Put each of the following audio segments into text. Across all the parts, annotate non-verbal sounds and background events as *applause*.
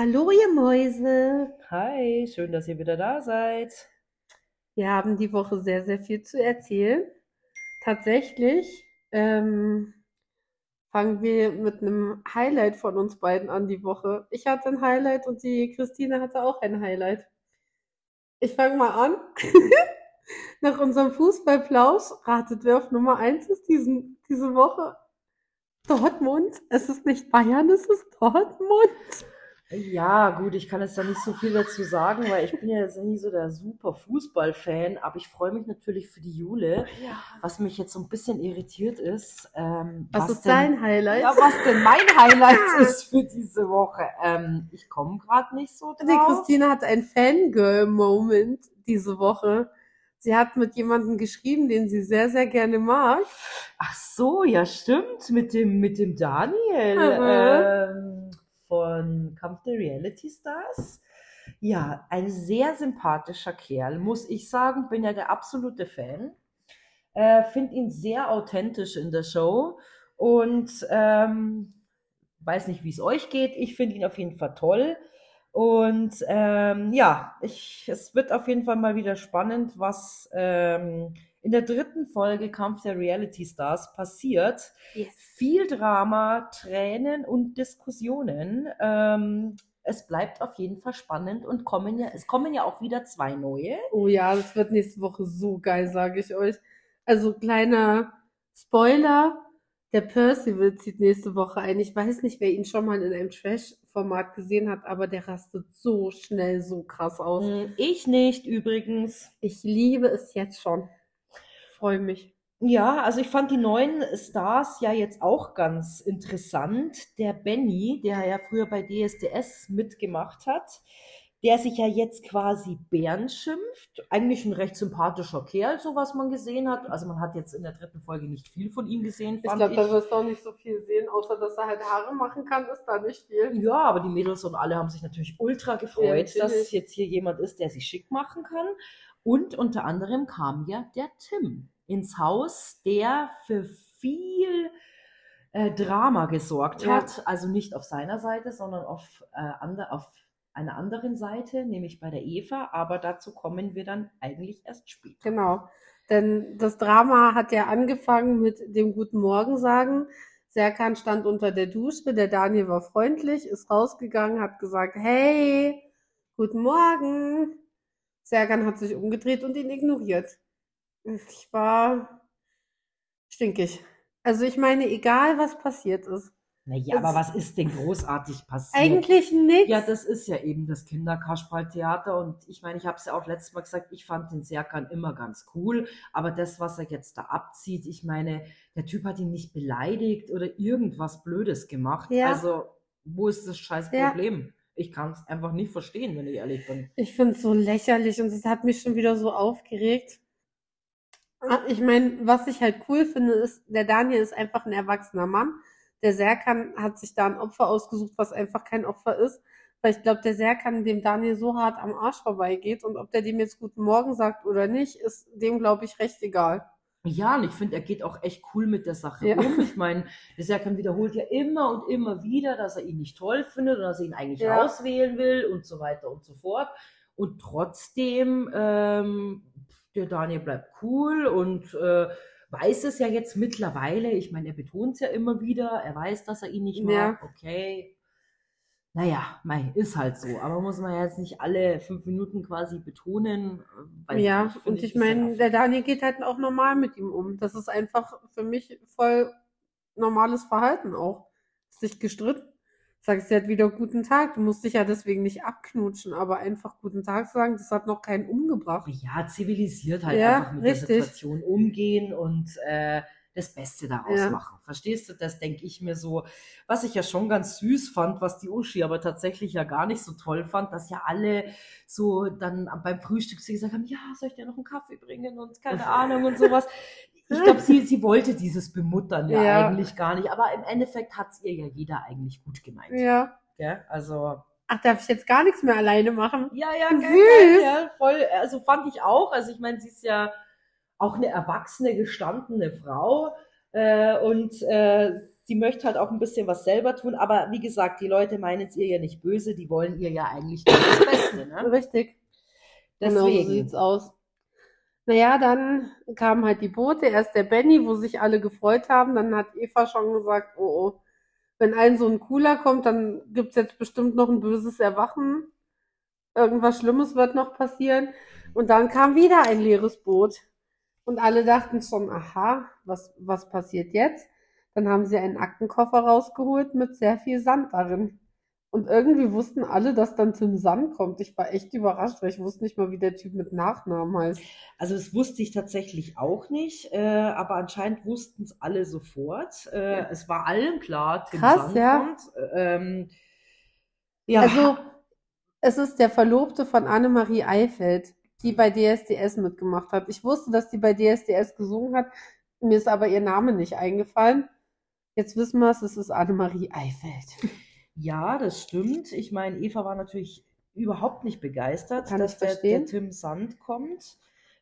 Hallo, ihr Mäuse. Hi, schön, dass ihr wieder da seid. Wir haben die Woche sehr, sehr viel zu erzählen. Tatsächlich ähm, fangen wir mit einem Highlight von uns beiden an die Woche. Ich hatte ein Highlight und die Christine hatte auch ein Highlight. Ich fange mal an. *laughs* Nach unserem Fußballplausch ratet, wer auf Nummer 1 ist diesen, diese Woche. Dortmund. Es ist nicht Bayern, es ist Dortmund. Ja, gut, ich kann jetzt da nicht so viel dazu sagen, weil ich bin ja jetzt nie so der super Fußballfan, aber ich freue mich natürlich für die Jule. Ja. Was mich jetzt so ein bisschen irritiert ist, ähm, Was ist denn, dein Highlight? ja, was denn mein Highlight *laughs* ist für diese Woche. Ähm, ich komme gerade nicht so Die drauf. Christine hat einen Fangirl-Moment diese Woche. Sie hat mit jemandem geschrieben, den sie sehr, sehr gerne mag. Ach so, ja, stimmt, mit dem, mit dem Daniel ähm, von Kampf der Reality Stars. Ja, ein sehr sympathischer Kerl, muss ich sagen. Bin ja der absolute Fan. Äh, Finde ihn sehr authentisch in der Show und ähm, weiß nicht, wie es euch geht. Ich finde ihn auf jeden Fall toll. Und ähm, ja, ich, es wird auf jeden Fall mal wieder spannend, was ähm, in der dritten Folge Kampf der Reality Stars passiert. Yes. Viel Drama, Tränen und Diskussionen. Ähm, es bleibt auf jeden Fall spannend und kommen ja, es kommen ja auch wieder zwei neue. Oh ja, das wird nächste Woche so geil, sage ich euch. Also kleiner Spoiler, der Percival zieht nächste Woche ein. Ich weiß nicht, wer ihn schon mal in einem Trash-Format gesehen hat, aber der rastet so schnell, so krass aus. Hm, Ich nicht übrigens. Ich liebe es jetzt schon. Freue mich. Ja, also ich fand die neuen Stars ja jetzt auch ganz interessant. Der Benny, der ja früher bei DSDS mitgemacht hat, der sich ja jetzt quasi Bären schimpft. Eigentlich ein recht sympathischer Kerl, so was man gesehen hat. Also man hat jetzt in der dritten Folge nicht viel von ihm gesehen, Ich fand glaube, ich. da wirst du auch nicht so viel sehen, außer dass er halt Haare machen kann, ist da nicht viel. Ja, aber die Mädels und alle haben sich natürlich ultra gefreut, Ja, dass jetzt hier jemand ist, der sich schick machen kann. Und unter anderem kam ja der Tim ins Haus, der für viel äh, Drama gesorgt Ja. hat. Also nicht auf seiner Seite, sondern auf, äh, ander, auf einer anderen Seite, nämlich bei der Eva. Aber dazu kommen wir dann eigentlich erst später. Genau. Denn das Drama hat ja angefangen mit dem Guten Morgen sagen. Serkan stand unter der Dusche, der Daniel war freundlich, ist rausgegangen, hat gesagt, hey, guten Morgen. Serkan hat sich umgedreht und ihn ignoriert. Ich war stinkig. Also ich meine, egal was passiert ist. Naja, aber was ist denn großartig passiert? Eigentlich nichts. Ja, das ist ja eben das Kinderkasperltheater und ich meine, ich habe es ja auch letztes Mal gesagt, ich fand den Serkan immer ganz cool, aber das, was er jetzt da abzieht, ich meine, der Typ hat ihn nicht beleidigt oder irgendwas Blödes gemacht. Ja. Also, wo ist das scheiß Ja. Ich kann es einfach nicht verstehen, wenn ich ehrlich bin. Ich finde es so lächerlich und es hat mich schon wieder so aufgeregt. Ah, Ich meine, was ich halt cool finde, ist, der Daniel ist einfach ein erwachsener Mann. Der Serkan hat sich da ein Opfer ausgesucht, was einfach kein Opfer ist. Weil ich glaube, der Serkan dem Daniel so hart am Arsch vorbeigeht und ob der dem jetzt Guten Morgen sagt oder nicht, ist dem, glaube ich, recht egal. Ja, und ich finde, er geht auch echt cool mit der Sache Ja. um. Ich meine, der Serkan wiederholt ja immer und immer wieder, dass er ihn nicht toll findet und dass er ihn eigentlich Ja. auswählen will und so weiter und so fort. Und trotzdem, ähm, der Daniel bleibt cool und äh, weiß es ja jetzt mittlerweile. Ich meine, er betont es ja immer wieder. Er weiß, dass er ihn nicht mag. Ja. Okay. Naja, mei, ist halt so. Aber muss man ja jetzt nicht alle fünf Minuten quasi betonen. äh, Ja, nicht, und ich meine, der Daniel geht halt auch normal mit ihm um. Das ist einfach für mich voll normales Verhalten auch. Ist nicht gestritten. Sagst du halt wieder guten Tag. Du musst dich ja deswegen nicht abknutschen, aber einfach guten Tag sagen, das hat noch keinen umgebracht. ja, zivilisiert halt Ja, einfach mit richtig. der Situation umgehen und äh, das Beste daraus Ja. machen. Verstehst du? Das denke ich mir so. Was ich ja schon ganz süß fand, was die Uschi aber tatsächlich ja gar nicht so toll fand, dass ja alle so dann beim Frühstück sie gesagt haben, ja, soll ich dir noch einen Kaffee bringen und keine *laughs* Ahnung und sowas. Ich glaube, sie, sie wollte dieses Bemuttern ja, Ja. eigentlich gar nicht, aber im Endeffekt hat es ihr ja jeder eigentlich gut gemeint. Ja. Gell? Also, Ach, darf ich jetzt gar nichts mehr alleine machen? Ja, ja, Süß. geil, geil, ja, voll. Also fand ich auch. Also ich meine, sie ist ja auch eine erwachsene, gestandene Frau. Äh, und äh, sie möchte halt auch ein bisschen was selber tun, aber wie gesagt, die Leute meinen es ihr ja nicht böse, die wollen ihr ja eigentlich nur das Beste, ne? *laughs* Richtig. Genau so Deswegen. sieht's aus. Naja, dann kamen halt die Boote. Erst der Benny, wo sich alle gefreut haben. Dann hat Eva schon gesagt, oh, oh, wenn ein so ein cooler kommt, dann gibt's jetzt bestimmt noch ein böses Erwachen. Irgendwas Schlimmes wird noch passieren. Und dann kam wieder ein leeres Boot. Und alle dachten schon, aha, was, was passiert jetzt? Dann haben sie einen Aktenkoffer rausgeholt mit sehr viel Sand darin. Und irgendwie wussten alle, dass dann Tim Sand kommt. Ich war echt überrascht, weil ich wusste nicht mal, wie der Typ mit Nachnamen heißt. Also das wusste ich tatsächlich auch nicht, äh, aber anscheinend wussten es alle sofort. Äh, es war allen klar, Tim Krass, Sand ja. kommt. Ähm, ja, Also, es ist der Verlobte von Annemarie Eifeld, die bei DSDS mitgemacht hat. Ich wusste, dass die bei DSDS gesungen hat. Mir ist aber ihr Name nicht eingefallen. Jetzt wissen wir es, es ist Annemarie Eifeld. ja, das stimmt. Ich meine, Eva war natürlich überhaupt nicht begeistert, Kann dass der, der Tim Sand kommt.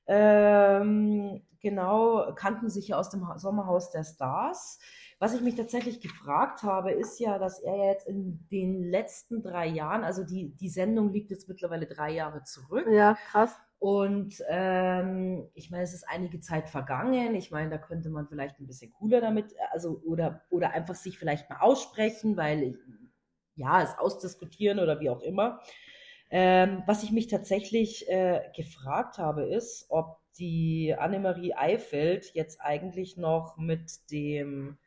Ähm, genau, kannten sich ja aus dem Ha- Sommerhaus der Stars. Was ich mich tatsächlich gefragt habe, ist ja, dass er ja jetzt in den letzten drei Jahren, also die, die Sendung liegt jetzt mittlerweile drei Jahre zurück. Ja, krass. Und ähm, ich meine, es ist einige Zeit vergangen. Ich meine, da könnte man vielleicht ein bisschen cooler damit, also oder, oder einfach sich vielleicht mal aussprechen, weil ich, ja, es ausdiskutieren oder wie auch immer. Ähm, was ich mich tatsächlich äh, gefragt habe, ist, ob die Annemarie Eifeld jetzt eigentlich noch mit dem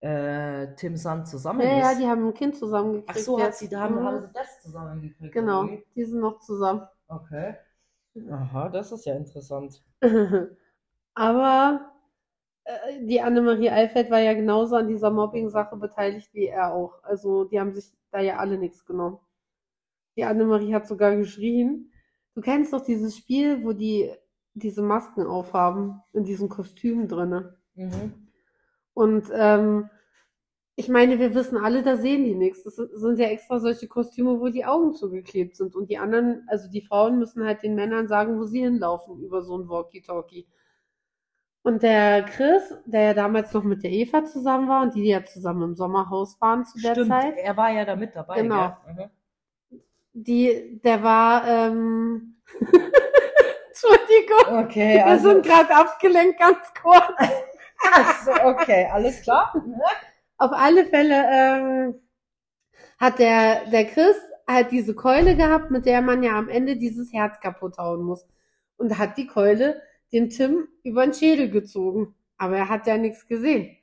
äh, Tim Sand zusammen Ja, ja, ist. die haben ein Kind zusammengekriegt. Ach so, hat sie, da haben, Mhm. haben sie das zusammengekriegt. Genau, oder wie? die sind noch zusammen. Okay. Aha, das ist ja interessant. *laughs* Aber äh, die Annemarie Eifeld war ja genauso an dieser Mobbing-Sache beteiligt wie er auch. Also die haben sich da ja alle nichts genommen. Die Annemarie hat sogar geschrien. Du kennst doch dieses Spiel, wo die diese Masken aufhaben, in diesen Kostümen drinne. Mhm. Und ähm, ich meine, wir wissen alle, da sehen die nichts. Das sind ja extra solche Kostüme, wo die Augen zugeklebt sind. Und die anderen, also die Frauen müssen halt den Männern sagen, wo sie hinlaufen über so ein Walkie-Talkie. Und der Chris, der ja damals noch mit der Eva zusammen war und die ja zusammen im Sommerhaus waren zu der Stimmt, Zeit, er war ja da mit dabei, Genau. die, der war, ähm, *laughs* Entschuldigung. Okay, wir also, sind gerade abgelenkt, ganz kurz. *laughs* also, okay, alles klar. *laughs* Auf alle Fälle ähm, hat der, der Chris halt diese Keule gehabt, mit der man ja am Ende dieses Herz kaputt hauen muss. Und hat die Keule dem Tim über den Schädel gezogen. Aber er hat ja nichts gesehen.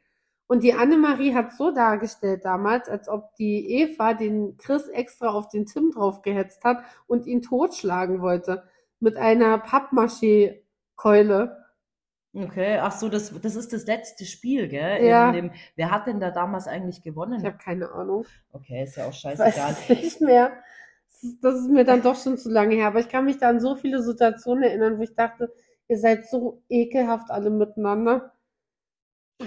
Und die Annemarie hat so dargestellt damals, als ob die Eva den Chris extra auf den Tim draufgehetzt hat und ihn totschlagen wollte. Mit einer Pappmaché-Keule. Okay, ach so, das, das ist das letzte Spiel, gell? Ja. In dem, wer hat denn da damals eigentlich gewonnen? Ich habe keine Ahnung. Okay, ist ja auch weiß scheißegal. es nicht mehr. Das ist, das ist mir dann doch schon zu lange her. Aber ich kann mich da an so viele Situationen erinnern, wo ich dachte, ihr seid so ekelhaft alle miteinander.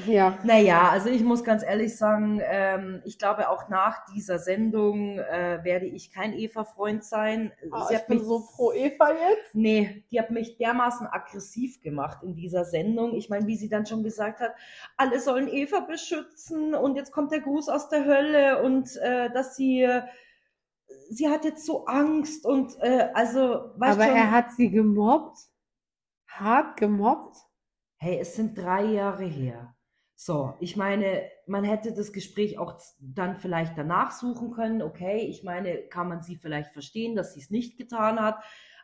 Ja. Naja, also ich muss ganz ehrlich sagen, ähm, ich glaube auch nach dieser Sendung äh, werde ich kein Eva-Freund sein. Sie ich hat bin mich so pro Eva jetzt. Nee, die hat mich dermaßen aggressiv gemacht in dieser Sendung. Ich meine, wie sie dann schon gesagt hat, alle sollen Eva beschützen und jetzt kommt der Gruß aus der Hölle und äh, dass sie, sie hat jetzt so Angst und äh, also, weißt Aber schon, er hat sie gemobbt. Hart gemobbt. hey, es sind drei Jahre her. So, ich meine, man hätte das Gespräch auch dann vielleicht danach suchen können. Okay, ich meine, kann man sie vielleicht verstehen, dass sie es nicht getan hat.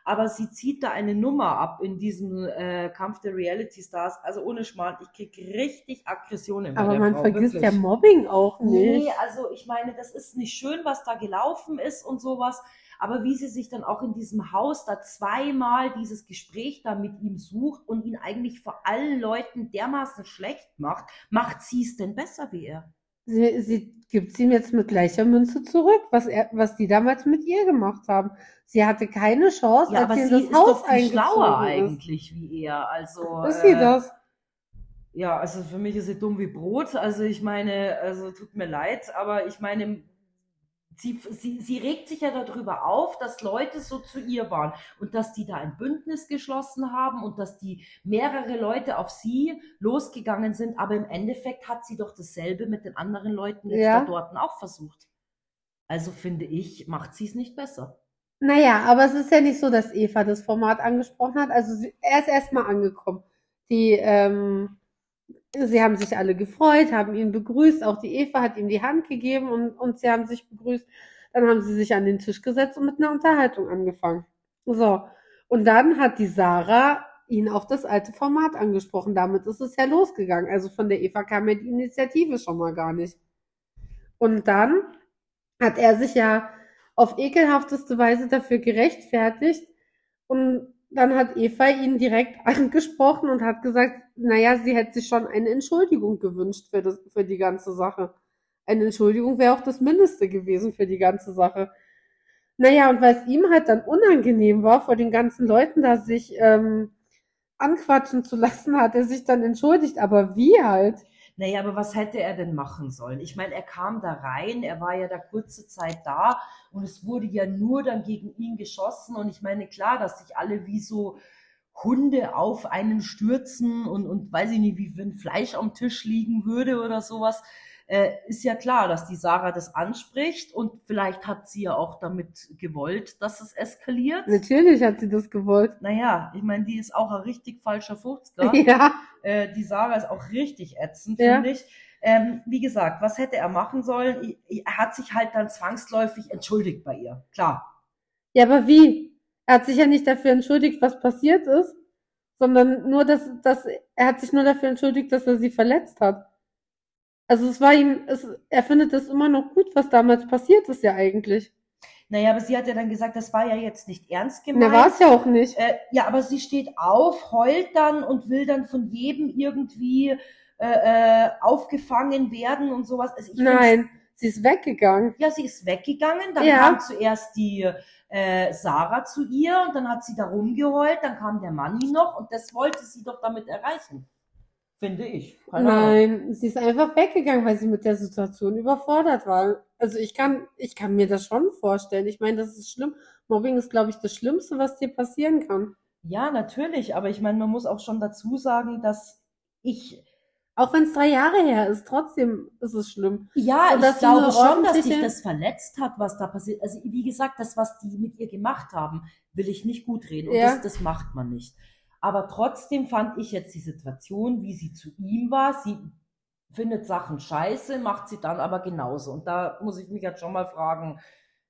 Aber sie zieht da eine Nummer ab in diesem äh, Kampf der Reality Stars. Also ohne Schmarrn, ich krieg richtig Aggressionen Aber man Frau, vergisst wirklich. ja Mobbing auch nicht. Nee, also ich meine, das ist nicht schön, was da gelaufen ist und sowas. Aber wie sie sich dann auch in diesem Haus da zweimal dieses Gespräch da mit ihm sucht und ihn eigentlich vor allen Leuten dermaßen schlecht macht, macht sie es denn besser wie er? Sie, sie gibt ihm jetzt mit gleicher Münze zurück, was er, was die damals mit ihr gemacht haben. Sie hatte keine Chance, Ja, als aber sie in das ist Haus doch viel schlauer ist. eigentlich wie er. Also, Ist sie äh, das? Ja, also für mich ist sie dumm wie Brot. Also ich meine, also tut mir leid, aber ich meine, sie, sie, sie regt sich ja darüber auf, dass Leute so zu ihr waren und dass die da ein Bündnis geschlossen haben und dass die mehrere Leute auf sie losgegangen sind. Aber im Endeffekt hat sie doch dasselbe mit den anderen Leuten jetzt Ja. da dort auch versucht. Also finde ich, macht sie es nicht besser. Naja, aber es ist ja nicht so, dass Eva das Format angesprochen hat. Also sie, er ist erstmal angekommen. Die, ähm, sie haben sich alle gefreut, haben ihn begrüßt. Auch die Eva hat ihm die Hand gegeben und, und sie haben sich begrüßt. Dann haben sie sich an den Tisch gesetzt und mit einer Unterhaltung angefangen. So. Und dann hat die Sarah ihn auf das alte Format angesprochen. Damit ist es ja losgegangen. Also von der Eva kam ja die Initiative schon mal gar nicht. Und dann hat er sich ja auf ekelhafteste Weise dafür gerechtfertigt. Und dann hat Eva ihn direkt *laughs* angesprochen und hat gesagt, naja, sie hätte sich schon eine Entschuldigung gewünscht für, das, für die ganze Sache. Eine Entschuldigung wäre auch das Mindeste gewesen für die ganze Sache. Naja, und weil es ihm halt dann unangenehm war, vor den ganzen Leuten da sich ähm, anquatschen zu lassen, hat er sich dann entschuldigt. Aber wie halt? Naja, aber was hätte er denn machen sollen? Ich meine, er kam da rein, er war ja da kurze Zeit da und es wurde ja nur dann gegen ihn geschossen. Und ich meine, klar, dass sich alle wie so Hunde auf einen stürzen und, und weiß ich nicht, wie wenn Fleisch am Tisch liegen würde oder sowas. Äh, ist ja klar, dass die Sarah das anspricht und vielleicht hat sie ja auch damit gewollt, dass es eskaliert. Natürlich hat sie das gewollt. Naja, ich meine, die ist auch ein richtig falscher 50er. *laughs* Ja. Äh, die Sarah ist auch richtig ätzend, Ja. finde ich. Ähm, wie gesagt, was hätte er machen sollen? Er hat sich halt dann zwangsläufig entschuldigt bei ihr. Klar. Ja, aber wie? Er hat sich ja nicht dafür entschuldigt, was passiert ist, sondern nur, dass, dass er hat sich nur dafür entschuldigt, dass er sie verletzt hat. Also es war ihm, es, er findet es immer noch gut, was damals passiert ist ja eigentlich. Naja, aber sie hat ja dann gesagt, das war ja jetzt nicht ernst Na, gemeint. war es ja auch nicht. Äh, ja, aber sie steht auf, heult dann und will dann von jedem irgendwie äh, äh, aufgefangen werden und sowas. Also Nein, sie ist weggegangen. Ja, sie ist weggegangen, dann Ja. kam zuerst die äh, Sarah zu ihr und dann hat sie da rumgeheult, dann kam der Manni noch und das wollte sie doch damit erreichen. Finde ich. Keine Ahnung. Nein, sie ist einfach weggegangen, weil sie mit der Situation überfordert war. Also ich kann, ich kann mir das schon vorstellen. Ich meine, das ist schlimm. Mobbing ist, glaube ich, das Schlimmste, was dir passieren kann. Ja, natürlich, aber ich meine, man muss auch schon dazu sagen, dass ich, Auch wenn es drei Jahre her ist, trotzdem ist es schlimm. ja, Und ich glaube schon, dass dich das verletzt hat, was da passiert. Also, wie gesagt, das, was die mit ihr gemacht haben, will ich nicht gut reden. Und Ja. das, das macht man nicht. Aber trotzdem fand ich jetzt die Situation, wie sie zu ihm war. Sie findet Sachen scheiße, macht sie dann aber genauso. Und da muss ich mich jetzt schon mal fragen,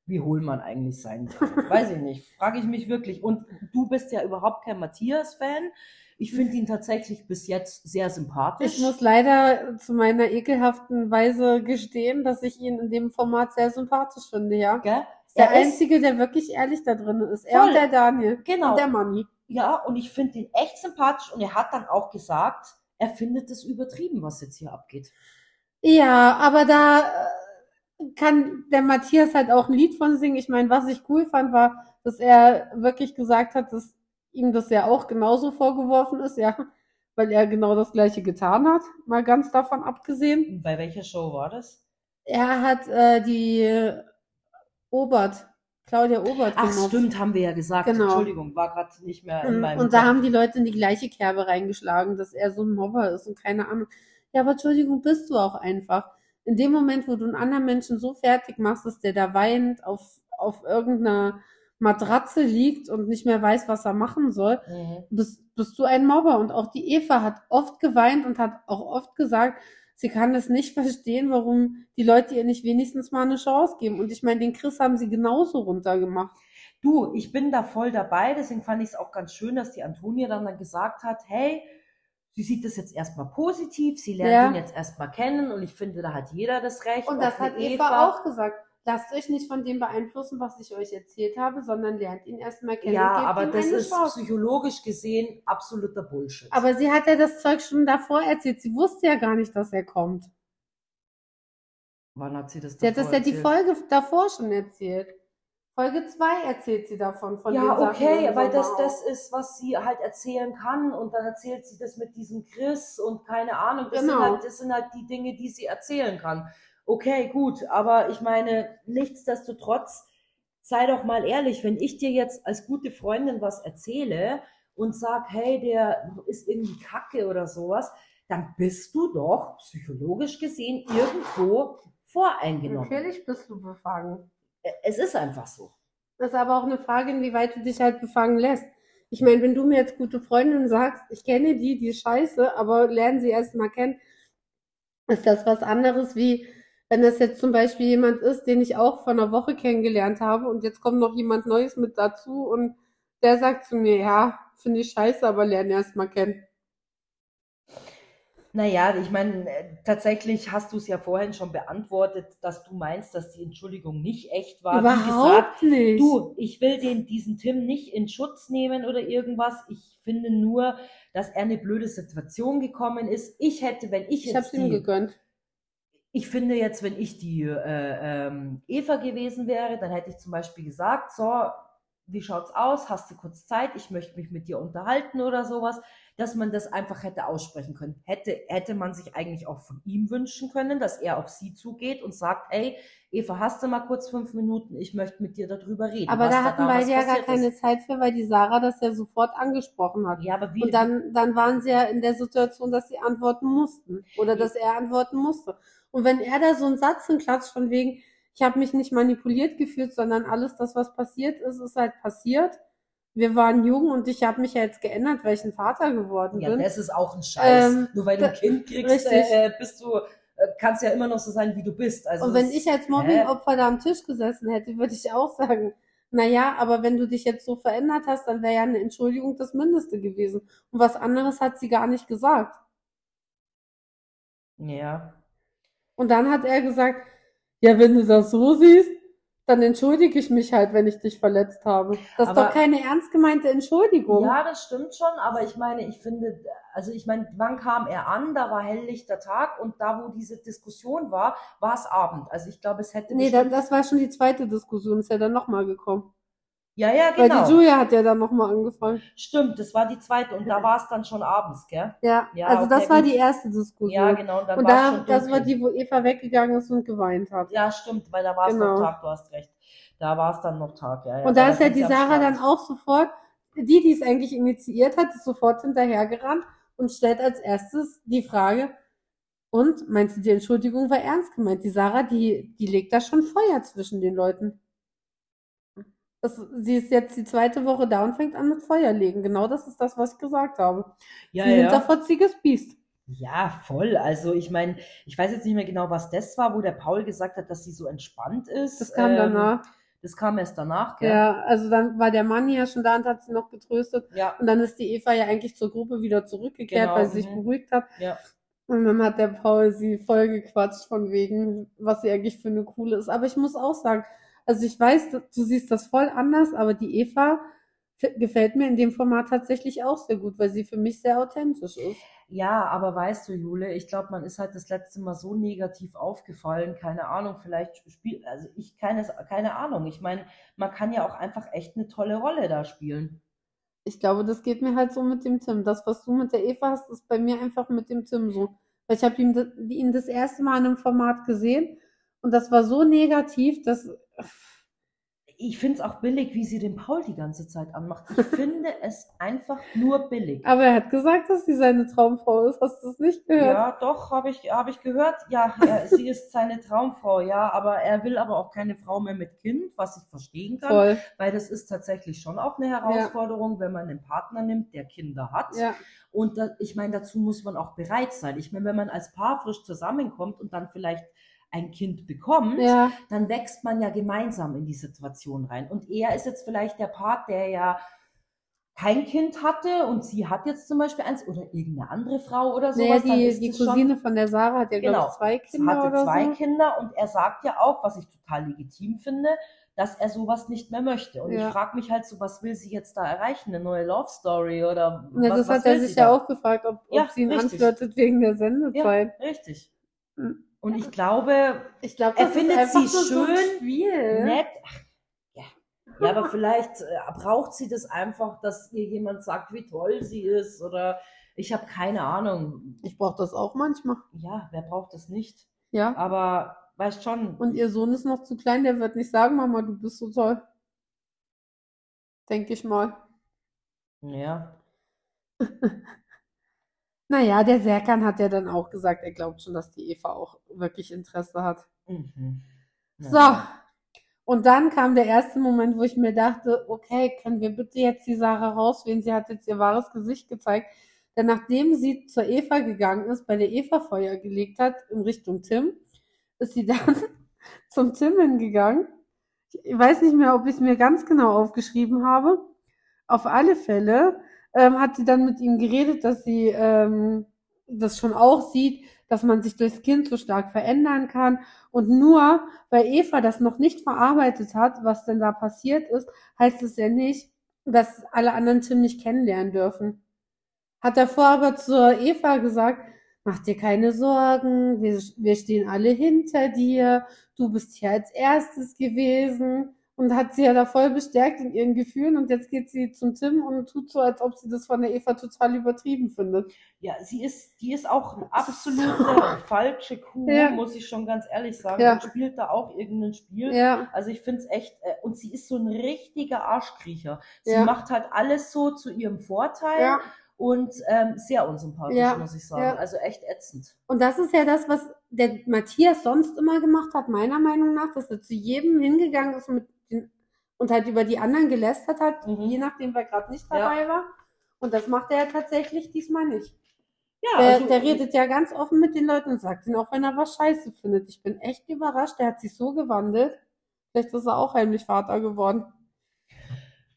wie hohl man eigentlich sein kann. Weiß ich nicht. Frage ich mich wirklich. Und du bist ja überhaupt kein Matthias-Fan. Ich finde ihn tatsächlich bis jetzt sehr sympathisch. Ich muss leider zu meiner ekelhaften Weise gestehen, dass ich ihn in dem Format sehr sympathisch finde, ja. Gell? Ist der Er ist- Einzige, der wirklich ehrlich da drin ist. Er Voll. und der Daniel. Genau. Und der Manni. Ja, und ich finde ihn echt sympathisch und er hat dann auch gesagt, er findet es übertrieben, was jetzt hier abgeht. Ja, aber da äh, kann der Matthias halt auch ein Lied von singen. Ich meine, was ich cool fand, war, dass er wirklich gesagt hat, dass ihm das ja auch genauso vorgeworfen ist, ja, weil er genau das Gleiche getan hat, mal ganz davon abgesehen. Bei welcher Show war das? Er hat äh, die Obert, Claudia Obert Ach, gemobbt. stimmt, haben wir ja gesagt. Genau. Entschuldigung, war gerade nicht mehr in Mhm. meinem Und da Kopf. haben die Leute in die gleiche Kerbe reingeschlagen, dass er so ein Mobber ist und keine Ahnung. Ja, aber Entschuldigung, bist du auch einfach. In dem Moment, wo du einen anderen Menschen so fertig machst, dass der da weinend auf, auf irgendeiner Matratze liegt und nicht mehr weiß, was er machen soll, Mhm. bist, bist du ein Mobber. Und auch die Eva hat oft geweint und hat auch oft gesagt, sie kann es nicht *laughs* verstehen, warum die Leute ihr nicht wenigstens mal eine Chance geben. Und ich meine, den Chris haben sie genauso runtergemacht. Du, ich bin da voll dabei, deswegen fand ich es auch ganz schön, dass die Antonia dann, dann gesagt hat, hey, sie sieht das jetzt erstmal positiv, sie lernt Ja. ihn jetzt erstmal kennen und ich finde, da hat jeder das Recht. Und das hat Eva auch gesagt. Lasst euch nicht von dem beeinflussen, was ich euch erzählt habe, sondern lernt ihn erstmal kennen. Ja, aber das ist Chance. psychologisch gesehen absoluter Bullshit. Aber sie hat ja das Zeug schon davor erzählt. Sie wusste ja gar nicht, dass er kommt. Wann hat sie das Sie hat das davor ja die? Folge davor schon erzählt. Folge 2 erzählt sie davon, von Ja, okay, weil das das ist, was sie halt erzählen kann und dann erzählt sie das mit diesem Chris und keine Ahnung. Das, sind, Genau. halt, das sind halt die Dinge, die sie erzählen kann. Okay, gut, aber ich meine, nichtsdestotrotz, sei doch mal ehrlich, wenn ich dir jetzt als gute Freundin was erzähle und sag, hey, der ist irgendwie kacke oder sowas, dann bist du doch psychologisch gesehen irgendwo voreingenommen. Natürlich bist du befangen. Es ist einfach so. Das ist aber auch eine Frage, inwieweit du dich halt befangen lässt. Ich meine, wenn du mir jetzt gute Freundin sagst, ich kenne die, die ist scheiße, aber lernen sie erst mal kennen, ist das was anderes, wie wenn das jetzt zum Beispiel jemand ist, den ich auch vor einer Woche kennengelernt habe und jetzt kommt noch jemand Neues mit dazu und der sagt zu mir, ja, finde ich scheiße, aber lerne erst mal kennen. Naja, ich meine, tatsächlich hast du es ja vorhin schon beantwortet, dass du meinst, dass die Entschuldigung nicht echt war. Wie Überhaupt gesagt, nicht. du, ich will den, diesen Tim nicht in Schutz nehmen oder irgendwas. Ich finde nur, dass er eine blöde Situation gekommen ist. Ich hätte, wenn ich Ich jetzt hab's ihm gegönnt. Ich finde jetzt, wenn ich die äh, ähm, Eva gewesen wäre, dann hätte ich zum Beispiel gesagt, so, wie schaut's aus? Hast du kurz Zeit? Ich möchte mich mit dir unterhalten oder sowas, dass man das einfach hätte aussprechen können. Hätte, hätte man sich eigentlich auch von ihm wünschen können, dass er auf sie zugeht und sagt, hey, Eva, hast du mal kurz fünf Minuten? Ich möchte mit dir darüber reden. Aber da hatten beide ja gar keine ist. Zeit für, weil die Sarah das ja sofort angesprochen hat. Ja, aber wie, Und dann, dann waren sie ja in der Situation, dass sie antworten mussten oder dass er antworten musste. Und wenn er da so einen Satz hinklatscht von wegen, ich habe mich nicht manipuliert gefühlt, sondern alles das, was passiert ist, ist halt passiert. Wir waren jung und ich habe mich ja jetzt geändert, weil ich ein Vater geworden Ja, bin. das ist auch ein Scheiß. Ähm, Nur weil du ein Kind kriegst, äh, äh, bist du, äh, kannst ja immer noch so sein, wie du bist. Also Und wenn ich als? Mobbingopfer da am Tisch gesessen hätte, würde ich auch sagen, na ja, aber wenn du dich jetzt so verändert hast, dann wäre ja eine Entschuldigung das Mindeste gewesen. Und was anderes hat sie gar nicht gesagt. Ja. Und dann hat er gesagt, ja, wenn du das so siehst, dann entschuldige ich mich halt, wenn ich dich verletzt habe. Das ist Aber- doch keine ernst gemeinte Entschuldigung. Ja, das stimmt schon, aber ich meine, ich finde, also ich meine, wann kam er an? Da war helllichter Tag und da, wo diese Diskussion war, war es Abend. Also ich glaube, es hätte Nee, da, das war schon die zweite Diskussion, ist ja dann nochmal gekommen. Ja, ja, Weil genau. die Julia hat ja dann nochmal angefangen. Stimmt, das war die zweite und da war es dann schon abends, gell? Ja, Ja, also das okay, war gut. die erste Diskussion. Ja, genau. Und dann Und da, schon das war die, wo Eva weggegangen ist und geweint hat. Ja, stimmt, weil da war es Genau. noch Tag, du hast recht. Da war es dann noch Tag, ja. ja Und da weil ist ja sind die Sarah dann auch sofort, die, die es eigentlich initiiert hat, ist sofort hinterhergerannt und stellt als erstes die Frage, und meinst du, die Entschuldigung war ernst gemeint? Die Sarah, die, die legt da schon Feuer zwischen den Leuten. Das, sie ist jetzt die zweite Woche da und fängt an mit Feuer legen. Genau das ist das, was ich gesagt habe. Ja, sie ja. hinterfotziges Biest. Ja, voll. Also ich meine, ich weiß jetzt nicht mehr genau, was das war, wo der Paul gesagt hat, dass sie so entspannt ist. Das kam Ähm, danach. Das kam erst danach, gell? Ja, also dann war der Mann ja schon da und hat sie noch getröstet. Ja, Und dann ist die Eva ja eigentlich zur Gruppe wieder zurückgekehrt, Genau, weil sie sich mhm. beruhigt hat. ja. Und dann hat der Paul sie voll gequatscht von wegen, was sie eigentlich für eine coole ist. Aber ich muss auch sagen, also ich weiß, du siehst das voll anders, aber die Eva gefällt mir in dem Format tatsächlich auch sehr gut, weil sie für mich sehr authentisch ist. Ja, aber weißt du, Jule, ich glaube, man ist halt das letzte Mal so negativ aufgefallen, keine Ahnung, vielleicht spielt, also ich keine, keine Ahnung. Ich meine, man kann ja auch einfach echt eine tolle Rolle da spielen. Ich glaube, das geht mir halt so mit dem Tim. Das, was du mit der Eva hast, ist bei mir einfach mit dem Tim so. Weil ich habe ihn, ihn das erste Mal in einem Format gesehen und das war so negativ, dass Ich finde es auch billig, wie sie den Paul die ganze Zeit anmacht. Ich *laughs* finde es einfach nur billig. Aber er hat gesagt, dass sie seine Traumfrau ist. Hast du es nicht gehört? Ja, doch, habe ich, hab ich gehört. Ja, er, sie ist seine Traumfrau, ja, aber er will aber auch keine Frau mehr mit Kind, was ich verstehen kann, Voll. weil das ist tatsächlich schon auch eine Herausforderung, wenn man einen Partner nimmt, der Kinder hat. Ja. Und da, ich meine, dazu muss man auch bereit sein. Ich meine, wenn man als Paar frisch zusammenkommt und dann vielleicht ein Kind bekommt, Ja. dann wächst man ja gemeinsam in die Situation rein. Und er ist jetzt vielleicht der Part, der ja kein Kind hatte und sie hat jetzt zum Beispiel eins oder irgendeine andere Frau oder Naja, sowas. dann die, ist die es schon- Cousine von der Sarah hat ja, Genau. ich, zwei Sie Kinder hatte oder zwei so. Kinder und er sagt ja auch, was ich total legitim finde, dass er sowas nicht mehr möchte. Und Ja. ich frage mich halt so, was will sie jetzt da erreichen? Eine neue Love Story oder Ja, was, das was hat er sich sie ja auch gefragt, ob, Ja, ob sie ihn richtig. anflirtet wegen der Ja, Sendezeit. richtig. Hm. Und ich glaube, Ich glaube, Er findet sie so schön, Spiel. nett. Ja. ja, aber *laughs* vielleicht äh, braucht sie das einfach, dass ihr jemand sagt, wie toll sie ist oder ich habe keine Ahnung. Ich brauche das auch manchmal. Ja, wer braucht das nicht? Ja. Aber weißt schon. Und ihr Sohn ist noch zu klein, der wird nicht sagen, Mama, du bist so toll. Denke ich mal. Ja. *laughs* Naja, der Serkan hat ja dann auch gesagt, er glaubt schon, dass die Eva auch wirklich Interesse hat. Mhm. So, und dann kam der erste Moment, wo ich mir dachte, okay, können wir bitte jetzt die Sarah rauswählen? Sie hat jetzt ihr wahres Gesicht gezeigt. Denn nachdem sie zur Eva gegangen ist, bei der Eva Feuer gelegt hat in Richtung Tim, ist sie dann *laughs* zum Tim hingegangen. Ich weiß nicht mehr, ob ich es mir ganz genau aufgeschrieben habe. Auf alle Fälle ähm, hat sie dann mit ihm geredet, dass sie ähm, das schon auch sieht, dass man sich durchs Kind so stark verändern kann. Und nur weil Eva das noch nicht verarbeitet hat, was denn da passiert ist, heißt es ja nicht, dass alle anderen Tim nicht kennenlernen dürfen. Hat davor aber zur Eva gesagt, mach dir keine Sorgen, wir, wir stehen alle hinter dir, du bist hier als erstes gewesen und hat sie ja da voll bestärkt in ihren Gefühlen und jetzt geht sie zum Tim und tut so, als ob sie das von der Eva total übertrieben findet. Ja, sie ist, die ist auch eine absolute falsche Kuh, Ja. muss ich schon ganz ehrlich sagen. Ja. Und spielt da auch irgendein Spiel. Ja, Also ich finde es echt, äh, und sie ist so ein richtiger Arschkriecher. Sie Ja. macht halt alles so zu ihrem Vorteil ja. und ähm, sehr unsympathisch, Ja, muss ich sagen. ja. Also echt ätzend. Und das ist ja das, was der Matthias sonst immer gemacht hat, meiner Meinung nach, dass er zu jedem hingegangen ist mit und halt über die anderen gelästert hat, Mhm. je nachdem, wer gerade nicht Ja. dabei war. Und das macht er ja tatsächlich diesmal nicht. Ja, Der, also, der redet ja ganz offen mit den Leuten und sagt ihnen auch, wenn er was scheiße findet. Ich bin echt überrascht, der hat sich so gewandelt. Vielleicht ist er auch heimlich Vater geworden.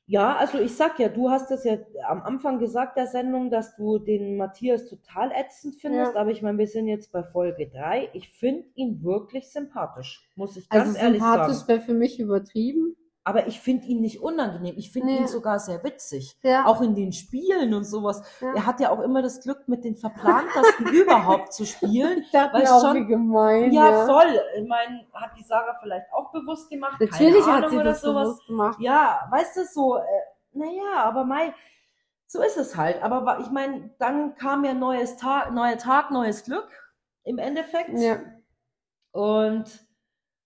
Ja, also ich sag ja, du hast das ja am Anfang gesagt der Sendung, dass du den Matthias total ätzend findest, Ja. aber ich meine, wir sind jetzt bei Folge 3. Ich finde ihn wirklich sympathisch, muss ich Also ganz ehrlich sympathisch sagen. wäre für mich übertrieben. Aber ich finde ihn nicht unangenehm, ich finde Nee. ihn sogar sehr witzig. Ja. Auch in den Spielen und sowas. Ja. Er hat ja auch immer das Glück, mit den verplantesten *laughs* überhaupt zu spielen. Weißt mir auch, schon? wie gemein. Ja, voll. Ich meine, hat die Sarah vielleicht auch bewusst gemacht. Natürlich Keine hat Ahnung sie oder das sowas. bewusst gemacht. Ja, weißt du, so, äh, naja, aber Mai, so ist es halt. Aber ich meine, dann kam ja neues Tag, neuer Tag, neues Glück im Endeffekt. Ja. Und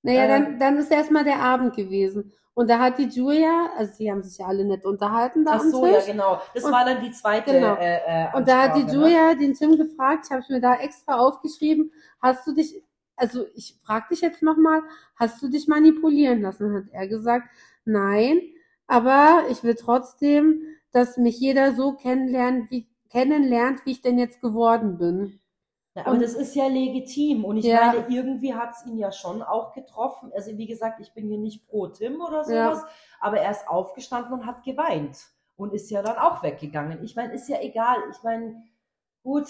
Naja, Äh, dann, dann ist erstmal der Abend gewesen. Und da hat die Julia, also die haben sich ja alle nett unterhalten da ach so, ja, genau. Das Und- war dann die zweite. Genau. Äh, äh, Und da hat die Ansprache, ne? Julia den Tim gefragt, ich habe es mir da extra aufgeschrieben, hast du dich, also ich frage dich jetzt nochmal, hast du dich manipulieren lassen? Hat er gesagt, nein, aber ich will trotzdem, dass mich jeder so kennenlernt, wie, kennenlernt, wie ich denn jetzt geworden bin. Ja, aber Und- das ist ja legitim. Und ich Ja. meine, irgendwie hat es ihn ja schon auch getroffen. Also wie gesagt, ich bin hier nicht pro Tim oder Ja. sowas, aber er ist aufgestanden und hat geweint und ist ja dann auch weggegangen. Ich meine, ist ja egal. Ich meine, gut,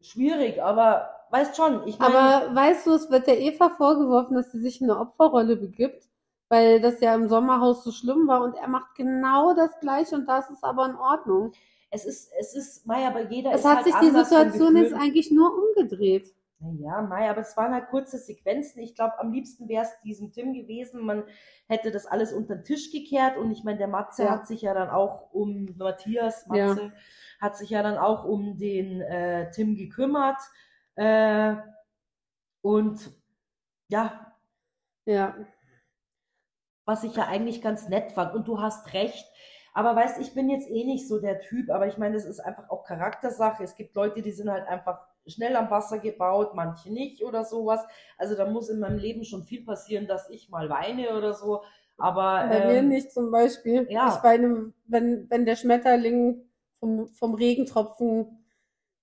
schwierig, aber weißt schon, ich meine, Aber weißt du, es wird der Eva vorgeworfen, dass sie sich in eine Opferrolle begibt, weil das ja im Sommerhaus so schlimm war und er macht genau das Gleiche und das ist aber in Ordnung. Es ist, es ist, Mai, aber jeder Es ist hat halt sich die Situation jetzt eigentlich nur umgedreht. Ja, Mai, aber es waren halt kurze Sequenzen. Ich glaube, am liebsten wäre es diesem Tim gewesen. Man hätte das alles unter den Tisch gekehrt. Und ich meine, der Matze Ja. hat sich ja dann auch um Matthias, Ja. Matze, hat sich ja dann auch um den äh, Tim gekümmert. Äh, und ja, Ja. was ich ja eigentlich ganz nett fand. Und du hast recht. Aber weißt, ich bin jetzt eh nicht so der Typ, aber ich meine, das ist einfach auch Charaktersache. Es gibt Leute, die sind halt einfach schnell am Wasser gebaut, manche nicht oder sowas. Also da muss in meinem Leben schon viel passieren, dass ich mal weine oder so. Aber Bei mir ähm, nicht zum Beispiel. ja. Ich weine, wenn, wenn der Schmetterling vom, vom Regentropfen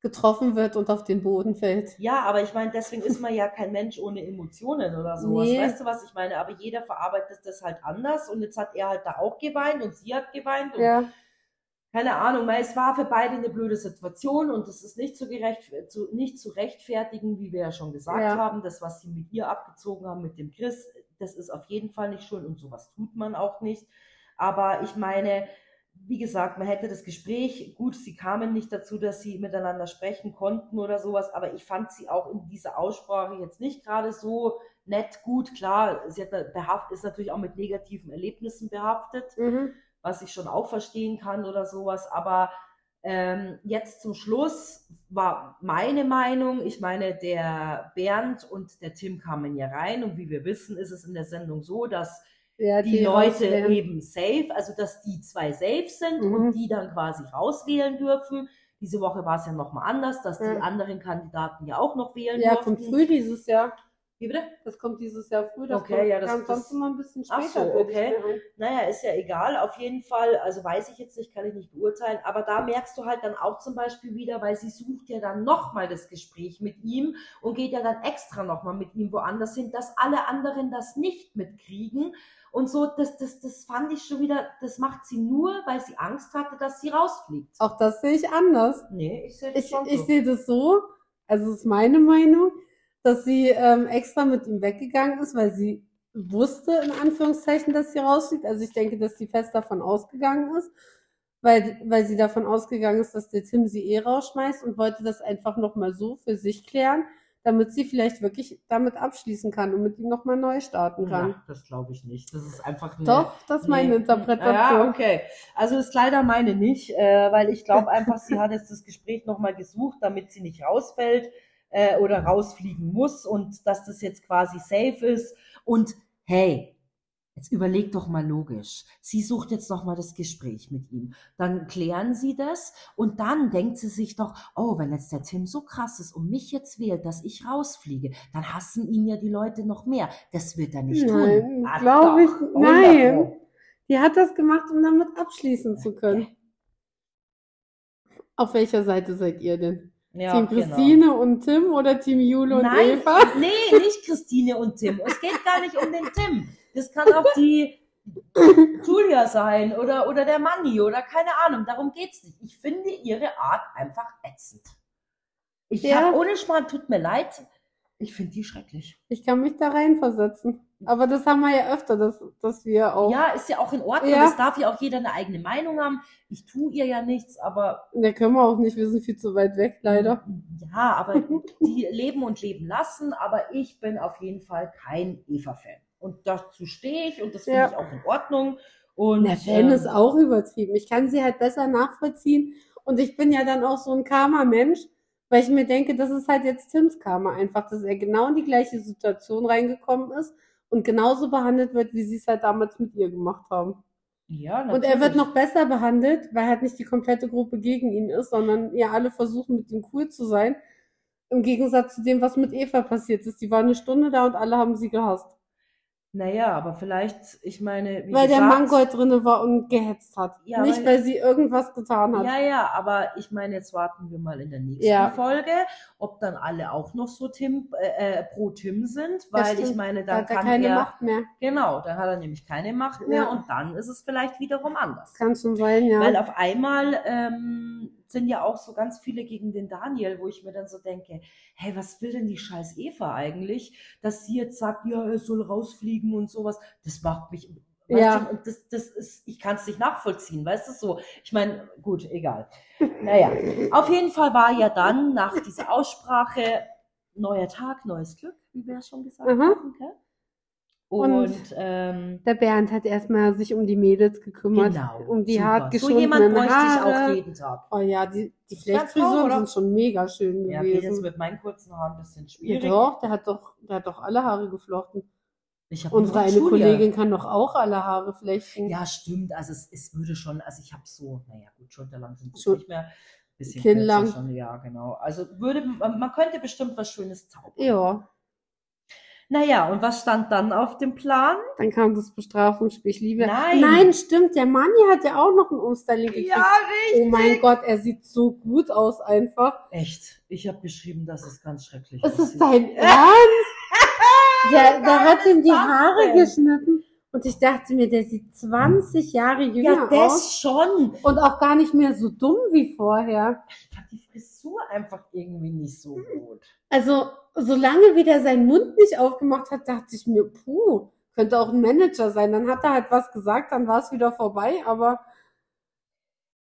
getroffen wird und auf den Boden fällt. ja, aber ich meine, deswegen ist man ja kein Mensch ohne Emotionen oder sowas. Nee. Weißt du, was ich meine? Aber jeder verarbeitet das halt anders und jetzt hat er halt da auch geweint und sie hat geweint und Ja, keine Ahnung, weil es war für beide eine blöde Situation und es ist nicht zu, gerecht, zu, nicht zu rechtfertigen, wie wir ja schon gesagt Ja. haben. Das, was sie mit ihr abgezogen haben, mit dem Chris, das ist auf jeden Fall nicht schön und sowas tut man auch nicht. Aber ich meine, wie gesagt, man hätte das Gespräch, gut, sie kamen nicht dazu, dass sie miteinander sprechen konnten oder sowas, aber ich fand sie auch in dieser Aussprache jetzt nicht gerade so nett, gut, klar, sie hat behaft, ist natürlich auch mit negativen Erlebnissen behaftet mhm. was ich schon auch verstehen kann oder sowas, aber Ähm, jetzt zum Schluss war meine Meinung, ich meine, der Bernd und der Tim kamen hier rein und wie wir wissen, ist es in der Sendung so, dass Ja, die Leute rauswählen. eben safe, also dass die zwei safe sind Mhm. und die dann quasi rauswählen dürfen. Diese Woche war es ja nochmal anders, dass die Ja. anderen Kandidaten ja auch noch wählen Ja, durften. kommt früh dieses Jahr. Wie bitte? Das kommt dieses Jahr früh. Das Okay, kommt, ja, das- das- sonst immer ein bisschen Ach später. so, bilde ich okay. Naja, ist ja egal, auf jeden Fall, also weiß ich jetzt nicht, kann ich nicht beurteilen, aber da merkst du halt dann auch zum Beispiel wieder, weil sie sucht ja dann nochmal das Gespräch mit ihm und geht ja dann extra nochmal mit ihm woanders hin, dass alle anderen das nicht mitkriegen und so, das, das, das fand ich schon wieder, das macht sie nur, weil sie Angst hatte, dass sie rausfliegt. Auch das sehe ich anders. Nee, ich sehe das Ich, schon ich so. sehe das so, also es ist meine Meinung, dass sie ähm, extra mit ihm weggegangen ist, weil sie wusste, in Anführungszeichen, dass sie rausfliegt. Also ich denke, dass sie fest davon ausgegangen ist, weil, weil sie davon ausgegangen ist, dass der Tim sie eh rausschmeißt und wollte das einfach nochmal so für sich klären, damit sie vielleicht wirklich damit abschließen kann und mit ihm nochmal neu starten kann. Ja, das glaube ich nicht. Das ist einfach eine, Doch, das ist meine Nee. Interpretation. Ja, okay. Also ist leider meine nicht, äh, weil ich glaube *laughs* einfach, sie hat jetzt das Gespräch nochmal gesucht, damit sie nicht rausfällt äh, oder rausfliegen muss und dass das jetzt quasi safe ist. Und hey, jetzt überleg doch mal logisch. Sie sucht jetzt nochmal das Gespräch mit ihm. Dann klären sie das und dann denkt sie sich doch, oh, wenn jetzt der Tim so krass ist und mich jetzt wählt, dass ich rausfliege, dann hassen ihn ja die Leute noch mehr. Das wird er nicht Nein, tun. Glaube ich, 100 nein. Pro. Die hat das gemacht, um damit abschließen zu können. Auf welcher Seite seid ihr denn? Ja, Team genau. Christine und Tim oder Team Jule und Nein, Eva? nee, nicht Christine und Tim. Es geht gar nicht um den Tim. Das kann auch die Julia sein oder, oder der Manni oder keine Ahnung. Darum geht's nicht. Ich finde ihre Art einfach ätzend. Ich Ja. hab, ohne Schmarrn, tut mir leid. Ich finde die schrecklich. Ich kann mich da reinversetzen. Aber das haben wir ja öfter, dass, dass wir auch. Ja, ist ja auch in Ordnung. Ja. Es darf ja auch jeder eine eigene Meinung haben. Ich tue ihr ja nichts, aber Da können wir auch nicht, wir sind viel zu weit weg, leider. Ja, aber *laughs* die leben und leben lassen, aber ich bin auf jeden Fall kein Eva-Fan. Und dazu stehe ich und das finde Ja. ich auch in Ordnung. Und Der Fan ähm, ist auch übertrieben. Ich kann sie halt besser nachvollziehen. Und ich bin ja dann auch so ein Karma-Mensch, weil ich mir denke, das ist halt jetzt Tims Karma einfach, dass er genau in die gleiche Situation reingekommen ist und genauso behandelt wird, wie sie es halt damals mit ihr gemacht haben. Ja, Und er wird natürlich. noch besser behandelt, weil halt nicht die komplette Gruppe gegen ihn ist, sondern ihr alle versuchen, mit ihm cool zu sein. Im Gegensatz zu dem, was mit Eva passiert ist. Die war eine Stunde da und alle haben sie gehasst. Naja, aber vielleicht, ich meine, wie weil der gesagt, Mangold drinne war und gehetzt hat. Ja, nicht, weil- weil sie irgendwas getan hat. Ja, ja, aber ich meine, jetzt warten wir mal in der nächsten Ja. Folge, ob dann alle auch noch so Tim, äh, äh, pro Tim sind, weil ich meine, da dann hat er kann keine er, Macht mehr. genau, dann hat er nämlich keine Macht mehr Ja. und dann ist es vielleicht wiederum anders. Kann schon sein, ja. Weil auf einmal ähm, sind ja auch so ganz viele gegen den Daniel, wo ich mir dann so denke, hey, was will denn die scheiß Eva eigentlich, dass sie jetzt sagt, ja, er soll rausfliegen und sowas. Das macht mich, Ja. und das, das ist, ich kann es nicht nachvollziehen, weißt du so. Ich meine, gut, egal. *laughs* Naja, auf jeden Fall war ja dann nach dieser Aussprache neuer Tag, neues Glück, wie wir ja schon gesagt Aha. haben. Gell? Und, Und- ähm, Der Bernd hat erstmal sich um die Mädels gekümmert. genau, Um die super. hart So jemand geschundenen bräuchte ich auch Haare. jeden Tag. Oh ja, die, die Das Flechtfrisuren sind schon mega schön Ja, geht jetzt gewesen. mit meinen kurzen Haaren ein bisschen Ja, schwierig. doch, der hat doch, der hat doch alle Haare geflochten. Ich Unsere eine Julia. Kollegin kann doch auch alle Haare flechten. Ja, stimmt. Also es, es würde schon, also ich habe so, naja gut, schulterlang sind es Schon- nicht mehr. Bisschen Kinnlang. Schon, ja, genau. Also würde, man man könnte bestimmt was Schönes zaubern. Ja, Naja, und was stand dann auf dem Plan? dann kam das Bestrafungsspiel. Ich liebe. Nein. Nein, stimmt. Der Manni hat ja auch noch ein Umstyling gekriegt. richtig. Oh mein Gott, er sieht so gut aus einfach. Echt, ich habe geschrieben, dass es ganz schrecklich Ist es aussieht. dein *laughs* Ernst? Der, der geil hat ihm die ist Haare denn? geschnitten. Und ich dachte mir, der sieht 20 Jahre jünger Ja, das aus. schon. Und auch gar nicht mehr so dumm wie vorher. Die Frisur einfach irgendwie nicht so gut. Also, solange wie der seinen Mund nicht aufgemacht hat, dachte ich mir, puh, könnte auch ein Manager sein. Dann hat er halt was gesagt, dann war es wieder vorbei, aber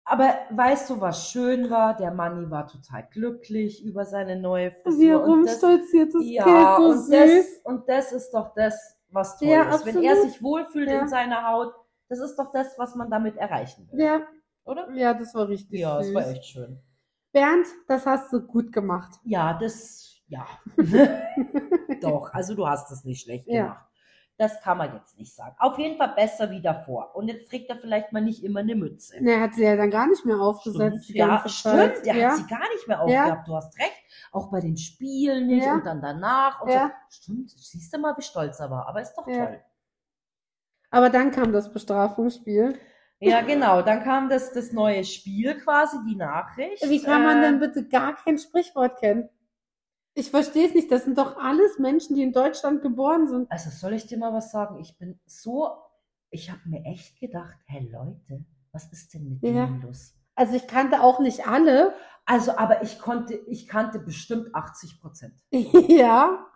Aber weißt du, was schön war? Der Manni war total glücklich über seine neue Frisur. wie er und das- rumstolziert, das Ja, so und süß. das, und das ist doch das, was toll Ja, ist. Wenn er absolut. sich wohlfühlt Ja. in seiner Haut, das ist doch das, was man damit erreichen will. Ja, oder? Ja, das war richtig Ja, es war echt schön. Bernd, das hast du gut gemacht. Ja, das, ja. *laughs* Doch, also du hast es nicht schlecht Ja. gemacht. Das kann man jetzt nicht sagen. Auf jeden Fall besser wie davor. Und jetzt trägt er vielleicht mal nicht immer eine Mütze. Ne, hat sie ja dann gar nicht mehr aufgesetzt. Stimmt, ja, stimmt. Der ja. hat sie gar nicht mehr Ja. aufgehabt. Du hast recht. Auch bei den Spielen nicht Ja. und dann danach. Und Ja. so. Stimmt. Siehst du mal, wie stolz er war. Aber ist doch Ja. toll. Aber dann kam das Bestrafungsspiel. Ja, genau. Dann kam das, das neue Spiel quasi, die Nachricht. Wie kann man denn bitte gar kein Sprichwort kennen? Ich verstehe es nicht. Das sind doch alles Menschen, die in Deutschland geboren sind. Also soll ich dir mal was sagen? Ich bin so, ich habe mir echt gedacht, hey Leute, was ist denn mit Ja. denen los? Also ich kannte auch nicht alle. Also, aber ich konnte, ich kannte bestimmt 80 Prozent. *laughs* ja.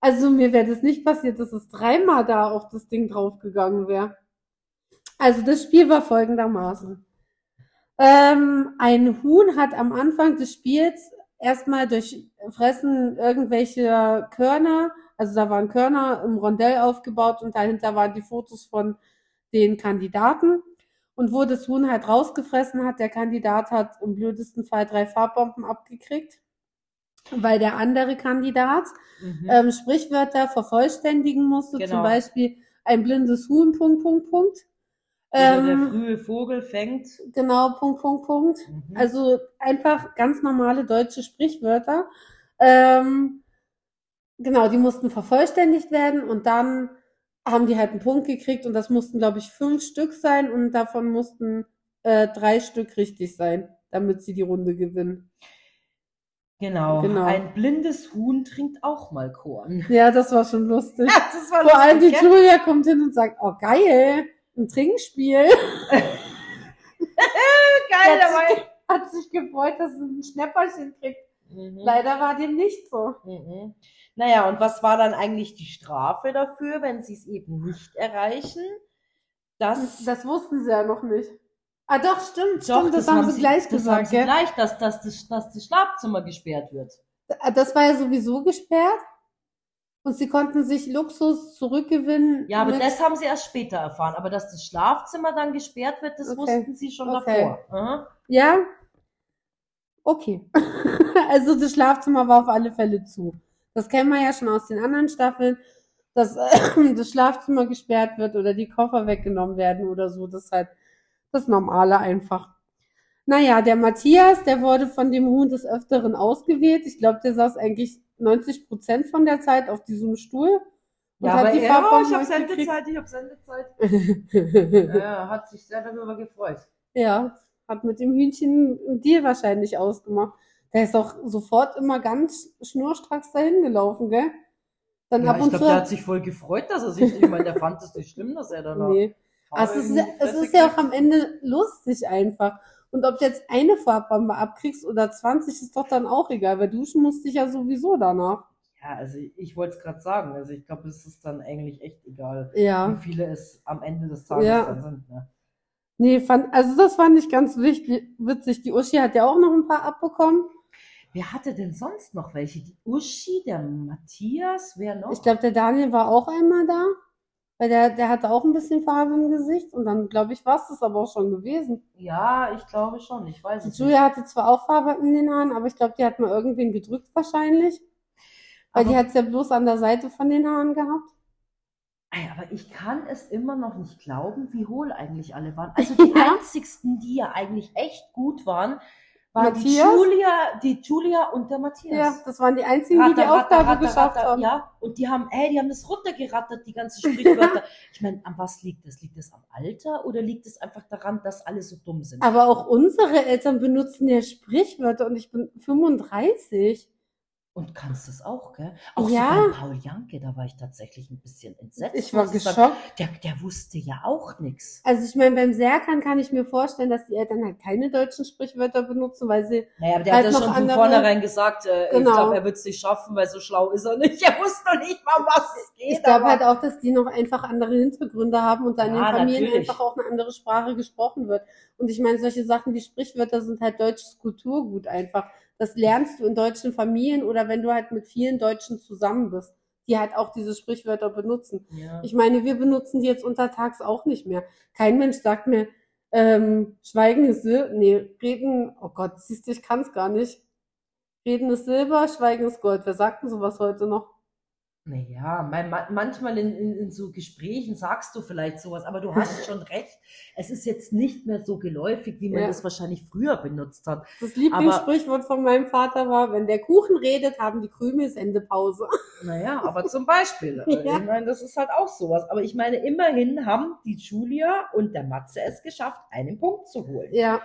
Also mir wäre das nicht passiert, dass es dreimal da auf das Ding draufgegangen wäre. Also das Spiel war folgendermaßen. Ähm, ein Huhn hat am Anfang des Spiels erstmal durch Fressen irgendwelche Körner, also da waren Körner im Rondell aufgebaut und dahinter waren die Fotos von den Kandidaten. Und wo das Huhn halt rausgefressen hat, der Kandidat hat im blödesten Fall drei Farbbomben abgekriegt, weil der andere Kandidat Mhm. ähm, Sprichwörter vervollständigen musste, Genau. zum Beispiel ein blindes Huhn, Punkt, Punkt, Punkt. Also der Ähm, frühe Vogel fängt. genau, Punkt, Punkt, Punkt. Mhm. Also einfach ganz normale deutsche Sprichwörter. Ähm, genau, die mussten vervollständigt werden und dann haben die halt einen Punkt gekriegt und das mussten, glaube ich, fünf Stück sein und davon mussten äh, drei Stück richtig sein, damit sie die Runde gewinnen. genau. genau. Ein blindes Huhn trinkt auch mal Korn. Ja, das war schon lustig. *laughs* das war Vor allem die lustig, gell? Julia kommt hin und sagt, oh geil, ein Trinkspiel. *laughs* Geil hat, dabei. sich, hat sich gefreut, dass sie ein Schnäpperchen kriegt. Mhm. Leider war dem nicht so. Mhm. Naja, und was war dann eigentlich die Strafe dafür, wenn sie es eben nicht erreichen? Das, Das wussten sie ja noch nicht. Ah doch, stimmt, Doch, stimmt, das, haben sie gleich das gesagt, haben sie gleich, dass, dass, das, dass das Schlafzimmer gesperrt wird. Ah, Das war ja sowieso gesperrt. Und sie konnten sich Luxus zurückgewinnen. Ja, aber das haben sie erst später erfahren. Aber dass das Schlafzimmer dann gesperrt wird, das Okay. wussten sie schon Okay. davor. Aha. Ja? Okay. *laughs* also das Schlafzimmer war auf alle Fälle zu. Das kennen wir ja schon aus den anderen Staffeln, dass äh, *coughs* das Schlafzimmer gesperrt wird oder die Koffer weggenommen werden oder so. Das ist halt das Normale einfach. Naja, der Matthias, der wurde von dem Huhn des Öfteren ausgewählt. Ich glaube, der saß eigentlich 90 Prozent von der Zeit auf diesem Stuhl. Und Ja, hat aber die Farbbomben oh, ich habe. Sendezeit, ich habe Sendezeit. *laughs* ja, hat sich sehr darüber gefreut. Ja, hat mit dem Hühnchen einen Deal wahrscheinlich ausgemacht. Der ist auch sofort immer ganz schnurstracks dahin gelaufen, gell? Dann Ja, ab ich und glaube, zu. der hat sich voll gefreut, dass er sich, ich meine, der fand es nicht schlimm, dass er dann noch *laughs* nee. Also es ist, es ist ja auch am Ende lustig einfach. Und ob du jetzt eine Farbbombe abkriegst oder 20, ist doch dann auch egal, weil duschen musst dich ja sowieso danach. Ja, also ich wollte es gerade sagen. Also ich glaube, es ist dann eigentlich echt egal, Ja. wie viele es am Ende des Tages Ja. dann sind. Ne? Nee, fand, also das fand ich ganz wichtig, witzig. Die Uschi hat ja auch noch ein paar abbekommen. Wer hatte denn sonst noch welche? Die Uschi, der Matthias, wer noch? Ich glaube, der Daniel war auch einmal da, weil der, der hatte auch ein bisschen Farbe im Gesicht und dann, glaube ich, war es das aber auch schon gewesen. ja, ich glaube schon. Ich weiß Die es Julia hatte zwar auch Farbe in den Haaren, aber ich glaube, die hat mal irgendwen gedrückt wahrscheinlich. Weil Aber- die hat es ja bloß an der Seite von den Haaren gehabt. Ey, aber ich kann es immer noch nicht glauben, wie hohl eigentlich alle waren. *laughs* Also die Ja. einzigsten, die ja eigentlich echt gut waren, die Matthias? Julia, die Julia und der Ja, Matthias. das waren die einzigen, die die Ratter, Aufgabe ratter, geschafft ratter, haben. Ja, und die haben, ey, die haben das runtergerattert, die ganzen Sprichwörter. *laughs* ich meine, an was liegt das? Liegt das am Alter oder liegt es einfach daran, dass alle so dumm sind? Aber auch unsere Eltern benutzen ja Sprichwörter und ich bin 35. Und kannst das auch, gell? Auch Ja. so bei Paul Janke, da war ich tatsächlich ein bisschen entsetzt. Ich war muss sagen. geschockt. Der, der wusste ja auch nichts. Also ich meine, beim Serkan kann ich mir vorstellen, dass die Eltern halt keine deutschen Sprichwörter benutzen, weil sie Naja, aber der Halt hat ja schon von andere- vornherein gesagt, äh, ich Genau. glaube, er wird es nicht schaffen, weil so schlau ist er nicht. *laughs* Er wusste noch nicht mal, um was es geht. Ich glaube halt auch, dass die noch einfach andere Hintergründe haben und da in den Ja, Familien natürlich. einfach auch eine andere Sprache gesprochen wird. Und ich meine, solche Sachen wie Sprichwörter sind halt deutsches Kulturgut einfach. Das lernst du in deutschen Familien oder wenn du halt mit vielen Deutschen zusammen bist, die halt auch diese Sprichwörter benutzen. Ja. Ich meine, wir benutzen die jetzt untertags auch nicht mehr. Kein Mensch sagt mir, Ähm, Schweigen ist Silber, nee, Reden, oh Gott, siehst du, ich kann es gar nicht. Reden ist Silber, Schweigen ist Gold. Wer sagt denn sowas heute noch? Naja, manchmal in, in, in, so Gesprächen sagst du vielleicht sowas, aber du hast *laughs* schon recht. Es ist jetzt nicht mehr so geläufig, wie man ja. das wahrscheinlich früher benutzt hat. Das Lieblingssprichwort von meinem Vater war, wenn der Kuchen redet, haben die Krümel Sendepause. *laughs* Naja, aber zum Beispiel. *laughs* ja. Ich meine, das ist halt auch sowas. Aber ich meine, immerhin haben die Julia und der Matze es geschafft, einen Punkt zu holen. Ja.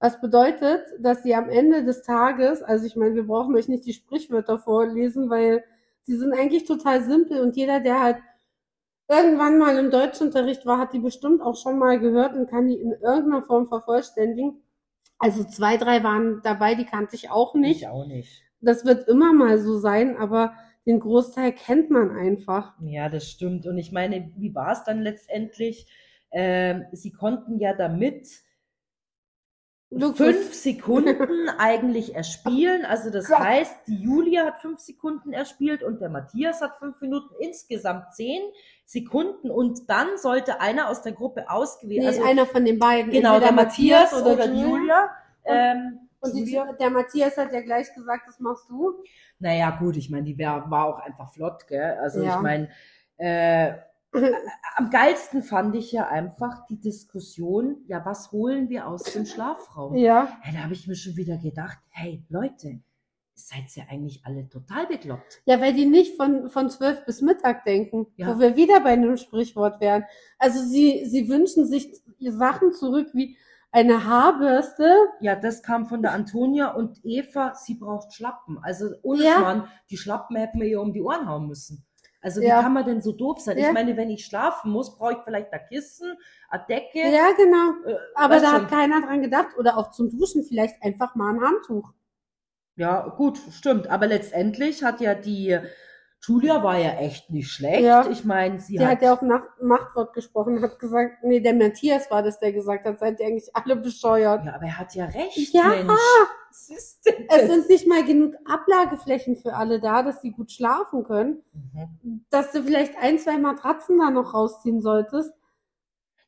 Was bedeutet, dass sie am Ende des Tages, also ich meine, wir brauchen euch nicht die Sprichwörter vorlesen, weil Sie sind eigentlich total simpel und jeder, der halt irgendwann mal im Deutschunterricht war, hat die bestimmt auch schon mal gehört und kann die in irgendeiner Form vervollständigen. Also zwei, drei waren dabei, die kannte ich auch nicht. Ich auch nicht. Das wird immer mal so sein, aber den Großteil kennt man einfach. Ja, das stimmt. Und ich meine, wie war es dann letztendlich? Ähm, sie konnten ja damit Luxus. fünf Sekunden *laughs* eigentlich erspielen. Also das ja. heißt, die Julia hat fünf Sekunden erspielt und der Matthias hat fünf Minuten, insgesamt zehn Sekunden. Und dann sollte einer aus der Gruppe ausgewählt nee, also einer von den beiden. Genau, der Matthias, Matthias oder, oder Julia. Ähm, und die, der Matthias hat ja gleich gesagt, das machst du. Naja, gut, ich meine, die wär, war auch einfach flott, gell? Also ja. ich meine, äh, am geilsten fand ich ja einfach die Diskussion, ja, was holen wir aus dem Schlafraum? Ja. ja da habe ich mir schon wieder gedacht, hey Leute, seid ihr eigentlich alle total bekloppt? Ja, weil die nicht von, von zwölf bis Mittag denken, ja. wo wir wieder bei einem Sprichwort wären. Also sie, sie wünschen sich Sachen zurück wie eine Haarbürste. Ja, das kam von der Antonia und Eva, sie braucht Schlappen. Also ohne ja. Schmarrn, die Schlappen hätten wir ihr um die Ohren hauen müssen. Also wie ja. kann man denn so doof sein? Ja. Ich meine, wenn ich schlafen muss, brauche ich vielleicht ein Kissen, eine Decke. Ja, genau. Äh, Aber da schon. hat keiner dran gedacht. Oder auch zum Duschen vielleicht einfach mal ein Handtuch. Ja, gut, stimmt. Aber letztendlich hat ja die Julia war ja echt nicht schlecht. Ja. Ich meine, sie die hat, hat ja auch nach Machtwort gesprochen, hat gesagt, nee, der Matthias war das, der gesagt hat, seid ihr eigentlich alle bescheuert. Ja, aber er hat ja recht, ja. Mensch. Denn das? Es sind nicht mal genug Ablageflächen für alle da, dass sie gut schlafen können. Mhm. Dass du vielleicht ein, zwei Matratzen da noch rausziehen solltest.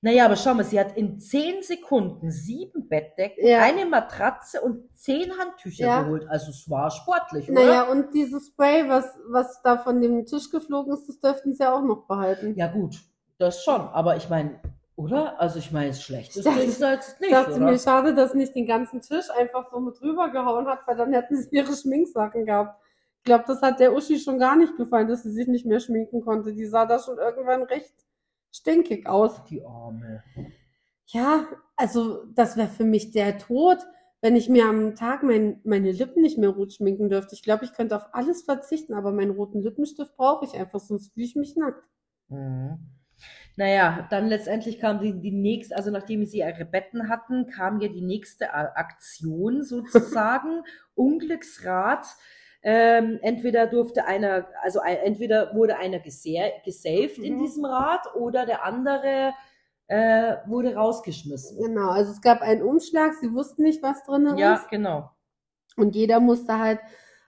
Naja, aber schau mal, sie hat in zehn Sekunden sieben Bettdecken, ja. eine Matratze und zehn Handtücher ja. geholt. Also es war sportlich, oder? Naja, und dieses Spray, was, was da von dem Tisch geflogen ist, das dürften sie ja auch noch behalten. Ja gut, das schon. Aber ich meine, oder? Also ich meine, es ist schlecht. Das ist jetzt nicht, dachte oder? mir, schade, dass nicht den ganzen Tisch einfach so mit rübergehauen hat, weil dann hätten sie ihre Schminksachen gehabt. Ich glaube, das hat der Uschi schon gar nicht gefallen, dass sie sich nicht mehr schminken konnte. Die sah da schon irgendwann recht stinkig aus. Die Arme. Ja, also das wäre für mich der Tod, wenn ich mir am Tag mein, meine Lippen nicht mehr rot schminken dürfte. Ich glaube, ich könnte auf alles verzichten, aber meinen roten Lippenstift brauche ich einfach, sonst fühle ich mich nackt. Mhm. Naja, dann letztendlich kam die, die nächste, also nachdem sie ihre Betten hatten, kam ja die nächste Aktion sozusagen, *laughs* Unglücksrat. Ähm, entweder durfte einer, also entweder wurde einer gesaved mhm. in diesem Rad oder der andere äh, wurde rausgeschmissen. Genau, also es gab einen Umschlag, sie wussten nicht, was drin ist. Ja, genau. Und jeder musste halt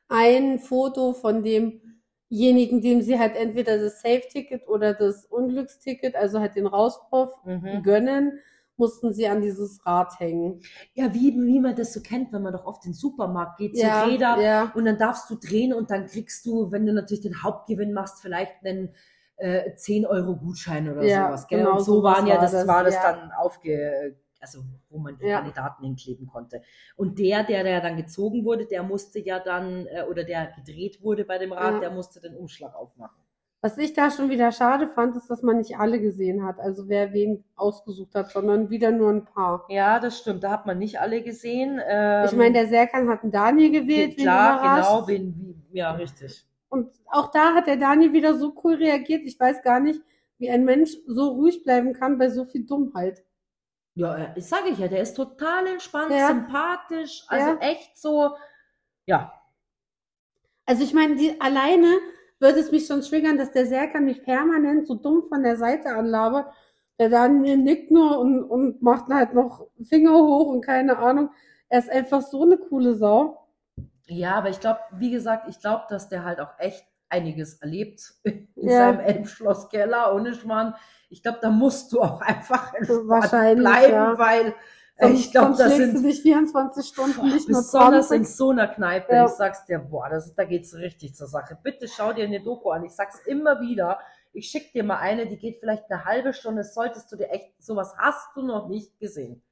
ein Foto von demjenigen, dem sie halt entweder das Safe-Ticket oder das Unglücksticket, also halt den Rauswurf mhm. gönnen mussten sie an dieses Rad hängen. Ja, wie, wie man das so kennt, wenn man doch oft in den Supermarkt geht, so ja, Räder ja. und dann darfst du drehen und dann kriegst du, wenn du natürlich den Hauptgewinn machst, vielleicht einen äh, 10 Euro Gutschein oder ja, sowas. Gell? Genau, und so waren ja, das, das war das dann aufge, also wo man die ja. Kandidaten hinkleben konnte. Und der, der, der dann gezogen wurde, der musste ja dann, äh, oder der gedreht wurde bei dem Rad, der musste den Umschlag aufmachen. Was ich da schon wieder schade fand, ist, dass man nicht alle gesehen hat, also wer wen ausgesucht hat, sondern wieder nur ein paar. Ja, das stimmt, da hat man nicht alle gesehen. Ähm, ich meine, der Serkan hat einen Daniel gewählt. Klar, genau, wen, wie, ja, richtig. Und auch da hat der Daniel wieder so cool reagiert. Ich weiß gar nicht, wie ein Mensch so ruhig bleiben kann bei so viel Dummheit. Ja, ich sage ich ja, der ist total entspannt, ja. sympathisch, also ja. echt so, ja. Also ich meine, die alleine würde es mich schon triggern, dass der Serkan mich permanent so dumm von der Seite anlabert. Der Daniel nickt nur und, und macht halt noch Finger hoch und keine Ahnung. Er ist einfach so eine coole Sau. Ja, aber ich glaube, wie gesagt, ich glaube, dass der halt auch echt einiges erlebt *laughs* in ja. seinem Elbschlosskeller ohne Schmarrn. Ich glaube, da musst du auch *laughs* einfach bleiben, ja. weil Sonst, ich glaube, das sind du dich 24 Stunden nicht nur besonders in 20. so einer Kneipe. Ja. Ich sag's dir, boah, das, da geht's richtig zur Sache. Bitte schau dir eine Doku an. Ich sag's immer wieder. Ich schick dir mal eine, die geht vielleicht eine halbe Stunde. Solltest du dir echt, sowas hast du noch nicht gesehen.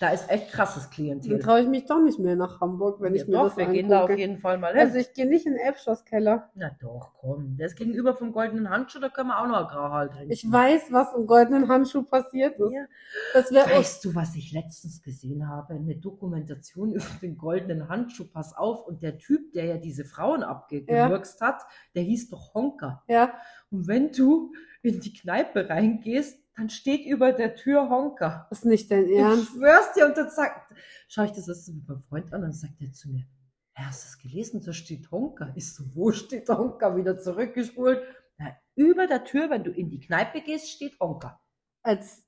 Da ist echt krasses Klientel. Dann traue ich mich doch nicht mehr nach Hamburg, wenn ich Ja, mir doch, das wir angucke. gehen da auf jeden Fall mal hin. also ich gehe nicht in den Elbschlosskeller. Na doch, komm. Der ist gegenüber vom goldenen Handschuh, da können wir auch noch ein Grauhal trinken. Ich weiß, was im goldenen Handschuh passiert ist. Ja. Das wäre Weißt du, was ich letztens gesehen habe? Eine Dokumentation *laughs* über den goldenen Handschuh. Pass auf. Und der Typ, der ja diese Frauen abgemurkst hat, der hieß doch Honker. ja, Und wenn du in die Kneipe reingehst, dann steht über der Tür Honker. ist nicht dein Ich Ernst. schwör's dir. Und dann sagt, schau ich das mit meinem Freund an, und dann sagt er zu mir, "Hä, hast du das gelesen? Da steht Honker. Ich so, wo steht Honker? Wieder zurückgespult. Na, über der Tür, wenn du in die Kneipe gehst, steht Honker. Als,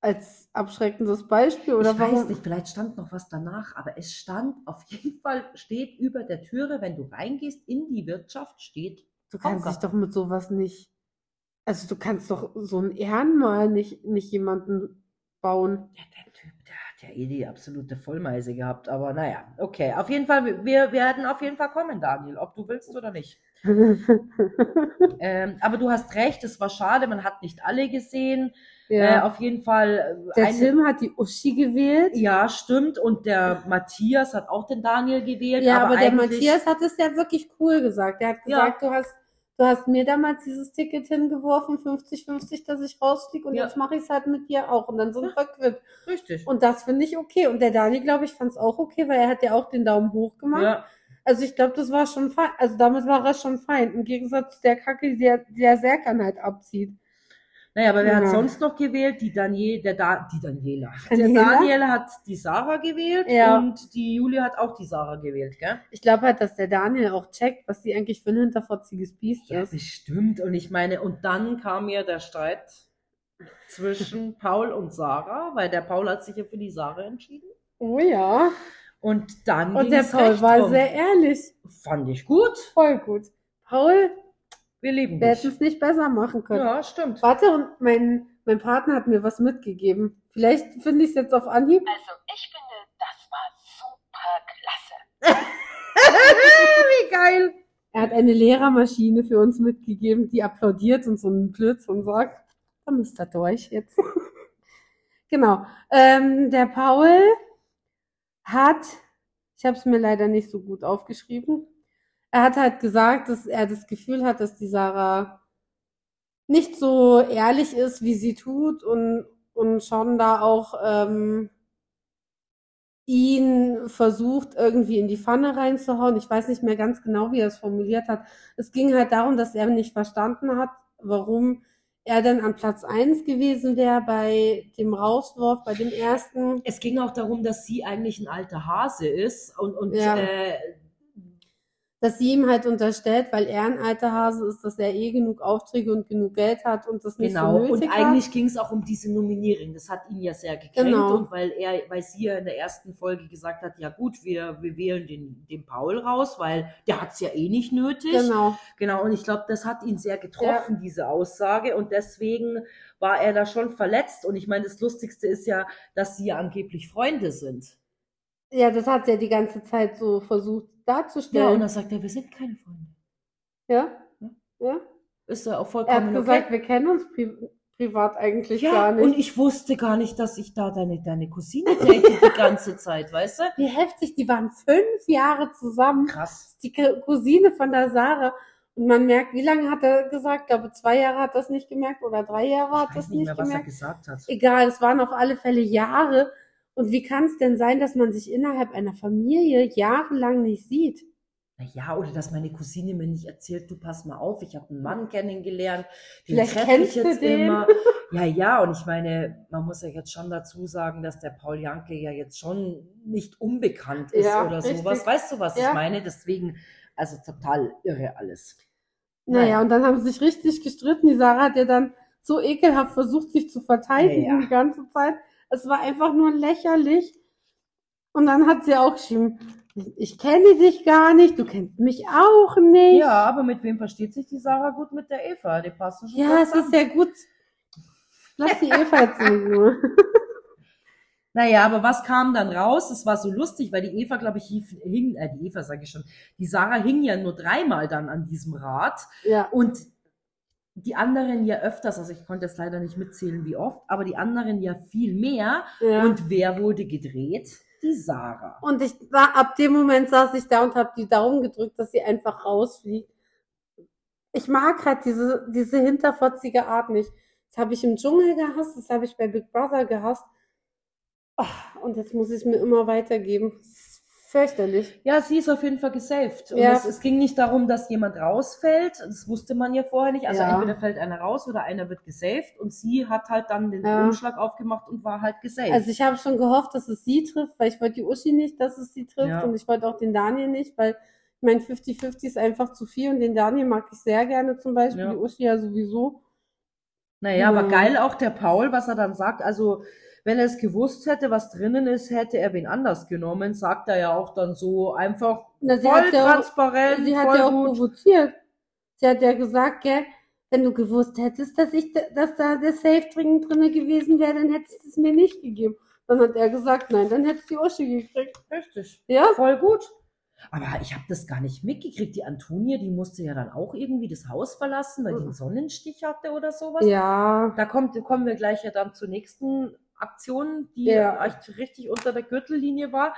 als abschreckendes Beispiel oder ich warum? weiß nicht, vielleicht stand noch was danach, aber es stand auf jeden Fall, steht über der Türe, wenn du reingehst in die Wirtschaft, steht Du kannst dich doch mit sowas nicht. Also du kannst doch so ein Ehrenmal nicht, nicht jemanden bauen. Ja, der Typ, der hat ja eh die absolute Vollmeise gehabt, aber naja, okay. Auf jeden Fall, wir- wir werden auf jeden Fall kommen, Daniel, ob du willst oder nicht. *laughs* Ähm, aber du hast recht, es war schade, man hat nicht alle gesehen. Äh, ja. auf jeden Fall. äh, Der eine- Tim hat die Uschi gewählt. Ja, stimmt. Und der Matthias hat auch den Daniel gewählt. Ja, aber, der eigentlich- Matthias hat es ja wirklich cool gesagt. Der hat Ja. gesagt, du hast, du hast mir damals dieses Ticket hingeworfen, 50-50, dass ich rausfliege und Ja. jetzt mache ich es halt mit dir auch. Und dann sind wir quitt. Richtig. Und das finde ich okay. Und der Dani, glaube ich, fand es auch okay, weil er hat ja auch den Daumen hoch gemacht. Ja, Also ich glaube, das war schon fein. Also damit war er schon fein. Im Gegensatz zu der Kacke, die der, der Serkan halt abzieht. Naja, aber wer Ja. hat sonst noch gewählt? Die Daniel, der da, die Daniela. Der Daniela? Daniel hat die Sarah gewählt Ja. und die Julia hat auch die Sarah gewählt, gell? Ich glaube halt, dass der Daniel auch checkt, was sie eigentlich für ein hinterfotziges Biest Ja, ist. bestimmt. Und ich meine, und dann kam ja der Streit zwischen *laughs* Paul und Sarah, weil der Paul hat sich ja für die Sarah entschieden. Oh ja. Und dann Und der Paul war rum. sehr ehrlich. Fand ich gut. Voll gut. Paul, Wir lieben wir hätten es nicht besser machen können. Ja, stimmt. Warte, und mein, mein Partner hat mir was mitgegeben. Vielleicht finde ich es jetzt auf Anhieb. Also ich finde, das war super klasse. *laughs* Wie geil. Er hat eine Lehrermaschine für uns mitgegeben, die applaudiert und so einen Blitz und sagt, da müsst ihr durch jetzt. *laughs* genau. Ähm, der Paul hat, ich habe es mir leider nicht so gut aufgeschrieben, er hat halt gesagt, dass er das Gefühl hat, dass die Sarah nicht so ehrlich ist, wie sie tut und, und schon da auch ähm, ihn versucht, irgendwie in die Pfanne reinzuhauen. Ich weiß nicht mehr ganz genau, wie er es formuliert hat. Es ging halt darum, dass er nicht verstanden hat, warum er denn an Platz eins gewesen wäre bei dem Rauswurf, bei dem ersten. Es ging auch darum, dass sie eigentlich ein alter Hase ist und, und Ja. äh, Dass sie ihm halt unterstellt, weil er ein alter Hase ist, dass er eh genug Aufträge und genug Geld hat und das nicht genau. so nötig und eigentlich ging es auch um diese Nominierung. Das hat ihn ja sehr gekränkt Genau. und weil er, weil sie ja in der ersten Folge gesagt hat, ja gut, wir, wir wählen den, den Paul raus, weil der hat es ja eh nicht nötig. Genau. Genau, und ich glaube, das hat ihn sehr getroffen, diese Aussage. Und deswegen war er da schon verletzt. Und ich meine, das Lustigste ist ja, dass sie ja angeblich Freunde sind. Ja, das hat er die ganze Zeit so versucht Ja, und darzustellen. dann sagt er, wir sind keine Freunde. Ja? Ja. Ja? Ist ja auch Er vollkommen hat gesagt, okay. wir kennen uns pri privat eigentlich Ja, gar nicht. und ich wusste gar nicht, dass ich da deine, deine Cousine date die ganze *laughs* Zeit, weißt du? Wie heftig, die waren fünf Jahre zusammen. Krass. Die Cousine von der Sarah. Und man merkt, wie lange hat er gesagt? Ich glaube, zwei Jahre hat das nicht gemerkt oder drei Jahre hat Ich das nicht nicht mehr, was er gemerkt. gesagt hat. Egal, es waren auf alle Fälle Jahre. Und wie kann es denn sein, dass man sich innerhalb einer Familie jahrelang nicht sieht? Naja, oder dass meine Cousine mir nicht erzählt, du pass mal auf, ich habe einen Mann kennengelernt, den Vielleicht treffe kennst ich du jetzt den. immer. Ja, ja, und ich meine, man muss ja jetzt schon dazu sagen, dass der Paul Janke ja jetzt schon nicht unbekannt ist Ja, oder richtig. sowas. Weißt du, was Ja. ich meine? Deswegen, also total irre alles. Naja, Naja. und dann haben sie sich richtig gestritten. Die Sarah hat ja dann so ekelhaft versucht, sich zu verteidigen Ja, ja. die ganze Zeit. Es war einfach nur lächerlich. Und dann hat sie auch geschrieben, ich kenne dich gar nicht, du kennst mich auch nicht. Ja, aber mit wem versteht sich die Sarah gut? Mit der Eva, die passen schon Ja, es ist ja gut. Lass die *laughs* Eva jetzt Ruhe. Naja, aber was kam dann raus? Es war so lustig, weil die Eva, glaube ich, hing, äh, die Eva sage ich schon, die Sarah hing ja nur dreimal dann an diesem Rad Ja. und die anderen ja öfters, also ich konnte jetzt leider nicht mitzählen, wie oft, aber die anderen ja viel mehr. ja. Und wer wurde gedreht? Die Sarah. Und ich war, ab dem Moment saß ich da und habe die Daumen gedrückt, dass sie einfach rausfliegt. Ich mag halt diese, diese hinterfotzige Art nicht. Das habe ich im Dschungel gehasst, das habe ich bei Big Brother gehasst. Ah, und jetzt muss ich es mir immer weitergeben. Fürchterlich. Ja, sie ist auf jeden Fall gesaved. Und Ja. es, es ging nicht darum, dass jemand rausfällt. Das wusste man ja vorher nicht. Also Ja. entweder fällt einer raus oder einer wird gesaved. Und sie hat halt dann den Ja. Umschlag aufgemacht und war halt gesaved. Also ich habe schon gehofft, dass es sie trifft, weil ich wollte die Uschi nicht, dass es sie trifft und ich wollte auch den Daniel nicht, weil ich mein 50-50 ist einfach zu viel und den Daniel mag ich sehr gerne zum Beispiel, die Uschi ja sowieso. Naja, aber Ja. geil auch der Paul, was er dann sagt. Also, wenn er es gewusst hätte, was drinnen ist, hätte er wen anders genommen, sagt er ja auch dann so einfach Na, sie voll hat ja auch- transparent, Sie hat ja auch gut. provoziert. Sie hat ja gesagt, gell, wenn du gewusst hättest, dass ich, da- dass da der Safe dringend drinne gewesen wäre, dann hättest du es mir nicht gegeben. Dann hat er gesagt, nein, dann hättest du die Uschi gekriegt. Richtig. Ja? Voll gut. Aber ich habe das gar nicht mitgekriegt. Die Antonia, die musste ja dann auch irgendwie das Haus verlassen, weil die einen Sonnenstich hatte oder sowas. Ja. Da kommt, kommen wir gleich ja dann zur nächsten Aktion, die Ja. echt richtig unter der Gürtellinie war.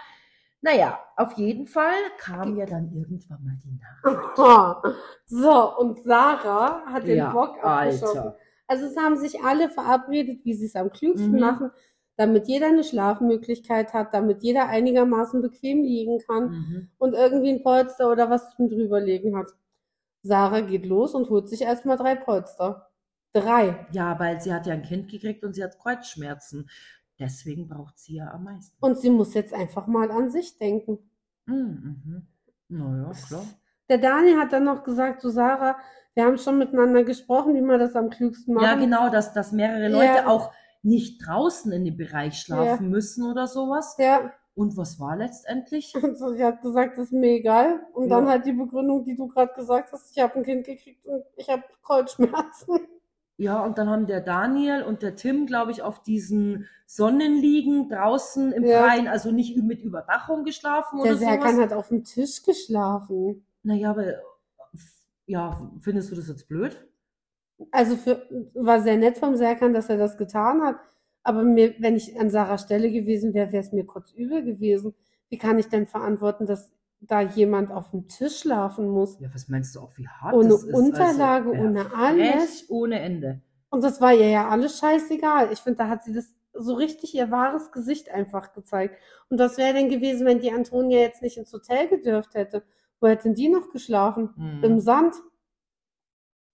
Naja, auf jeden Fall kam ja dann irgendwann mal die Nacht. Aha. *laughs* So, und Sarah hat den Ja, Bock abgeschossen. Alter. Also es haben sich alle verabredet, wie sie es am klügsten Mhm. machen, damit jeder eine Schlafmöglichkeit hat, damit jeder einigermaßen bequem liegen kann Mhm. und irgendwie ein Polster oder was zum drüberlegen hat. Sarah geht los und holt sich erstmal drei Polster. Drei. Ja, weil sie hat ja ein Kind gekriegt und sie hat Kreuzschmerzen. Deswegen braucht sie ja am meisten. Und sie muss jetzt einfach mal an sich denken. Mhm. mhm. Naja, klar. Der Daniel hat dann noch gesagt zu Sarah, wir haben schon miteinander gesprochen, wie man das am klügsten machen. Ja, genau, dass, dass mehrere Leute Ja. auch nicht draußen in dem Bereich schlafen müssen oder sowas. Ja, Und was war letztendlich? und *laughs* so, sie hat gesagt, das ist mir egal. Und dann Ja. halt die Begründung, die du gerade gesagt hast, ich habe ein Kind gekriegt und ich habe Kreuzschmerzen. Ja, und dann haben der Daniel und der Tim, glaube ich, auf diesen Sonnenliegen draußen im Ja. Freien, also nicht mit Überdachung geschlafen Der oder Serkan sowas. hat auf dem Tisch geschlafen. Naja, aber ja, findest du das jetzt blöd? Also für, war sehr nett vom Serkan, dass er das getan hat. Aber mir, wenn ich an Sarahs Stelle gewesen wäre, wäre es mir kurz übel gewesen. Wie kann ich denn verantworten, dass da jemand auf dem Tisch schlafen muss? Ja, was meinst du auch, wie hart Ohne das ist? Unterlage, also, ohne alles. ohne Ende. Und das war ihr ja alles scheißegal. Ich finde, da hat sie das so richtig ihr wahres Gesicht einfach gezeigt. Und was wäre denn gewesen, wenn die Antonia jetzt nicht ins Hotel gedürft hätte? Wo hätten die noch geschlafen? Mhm. Im Sand?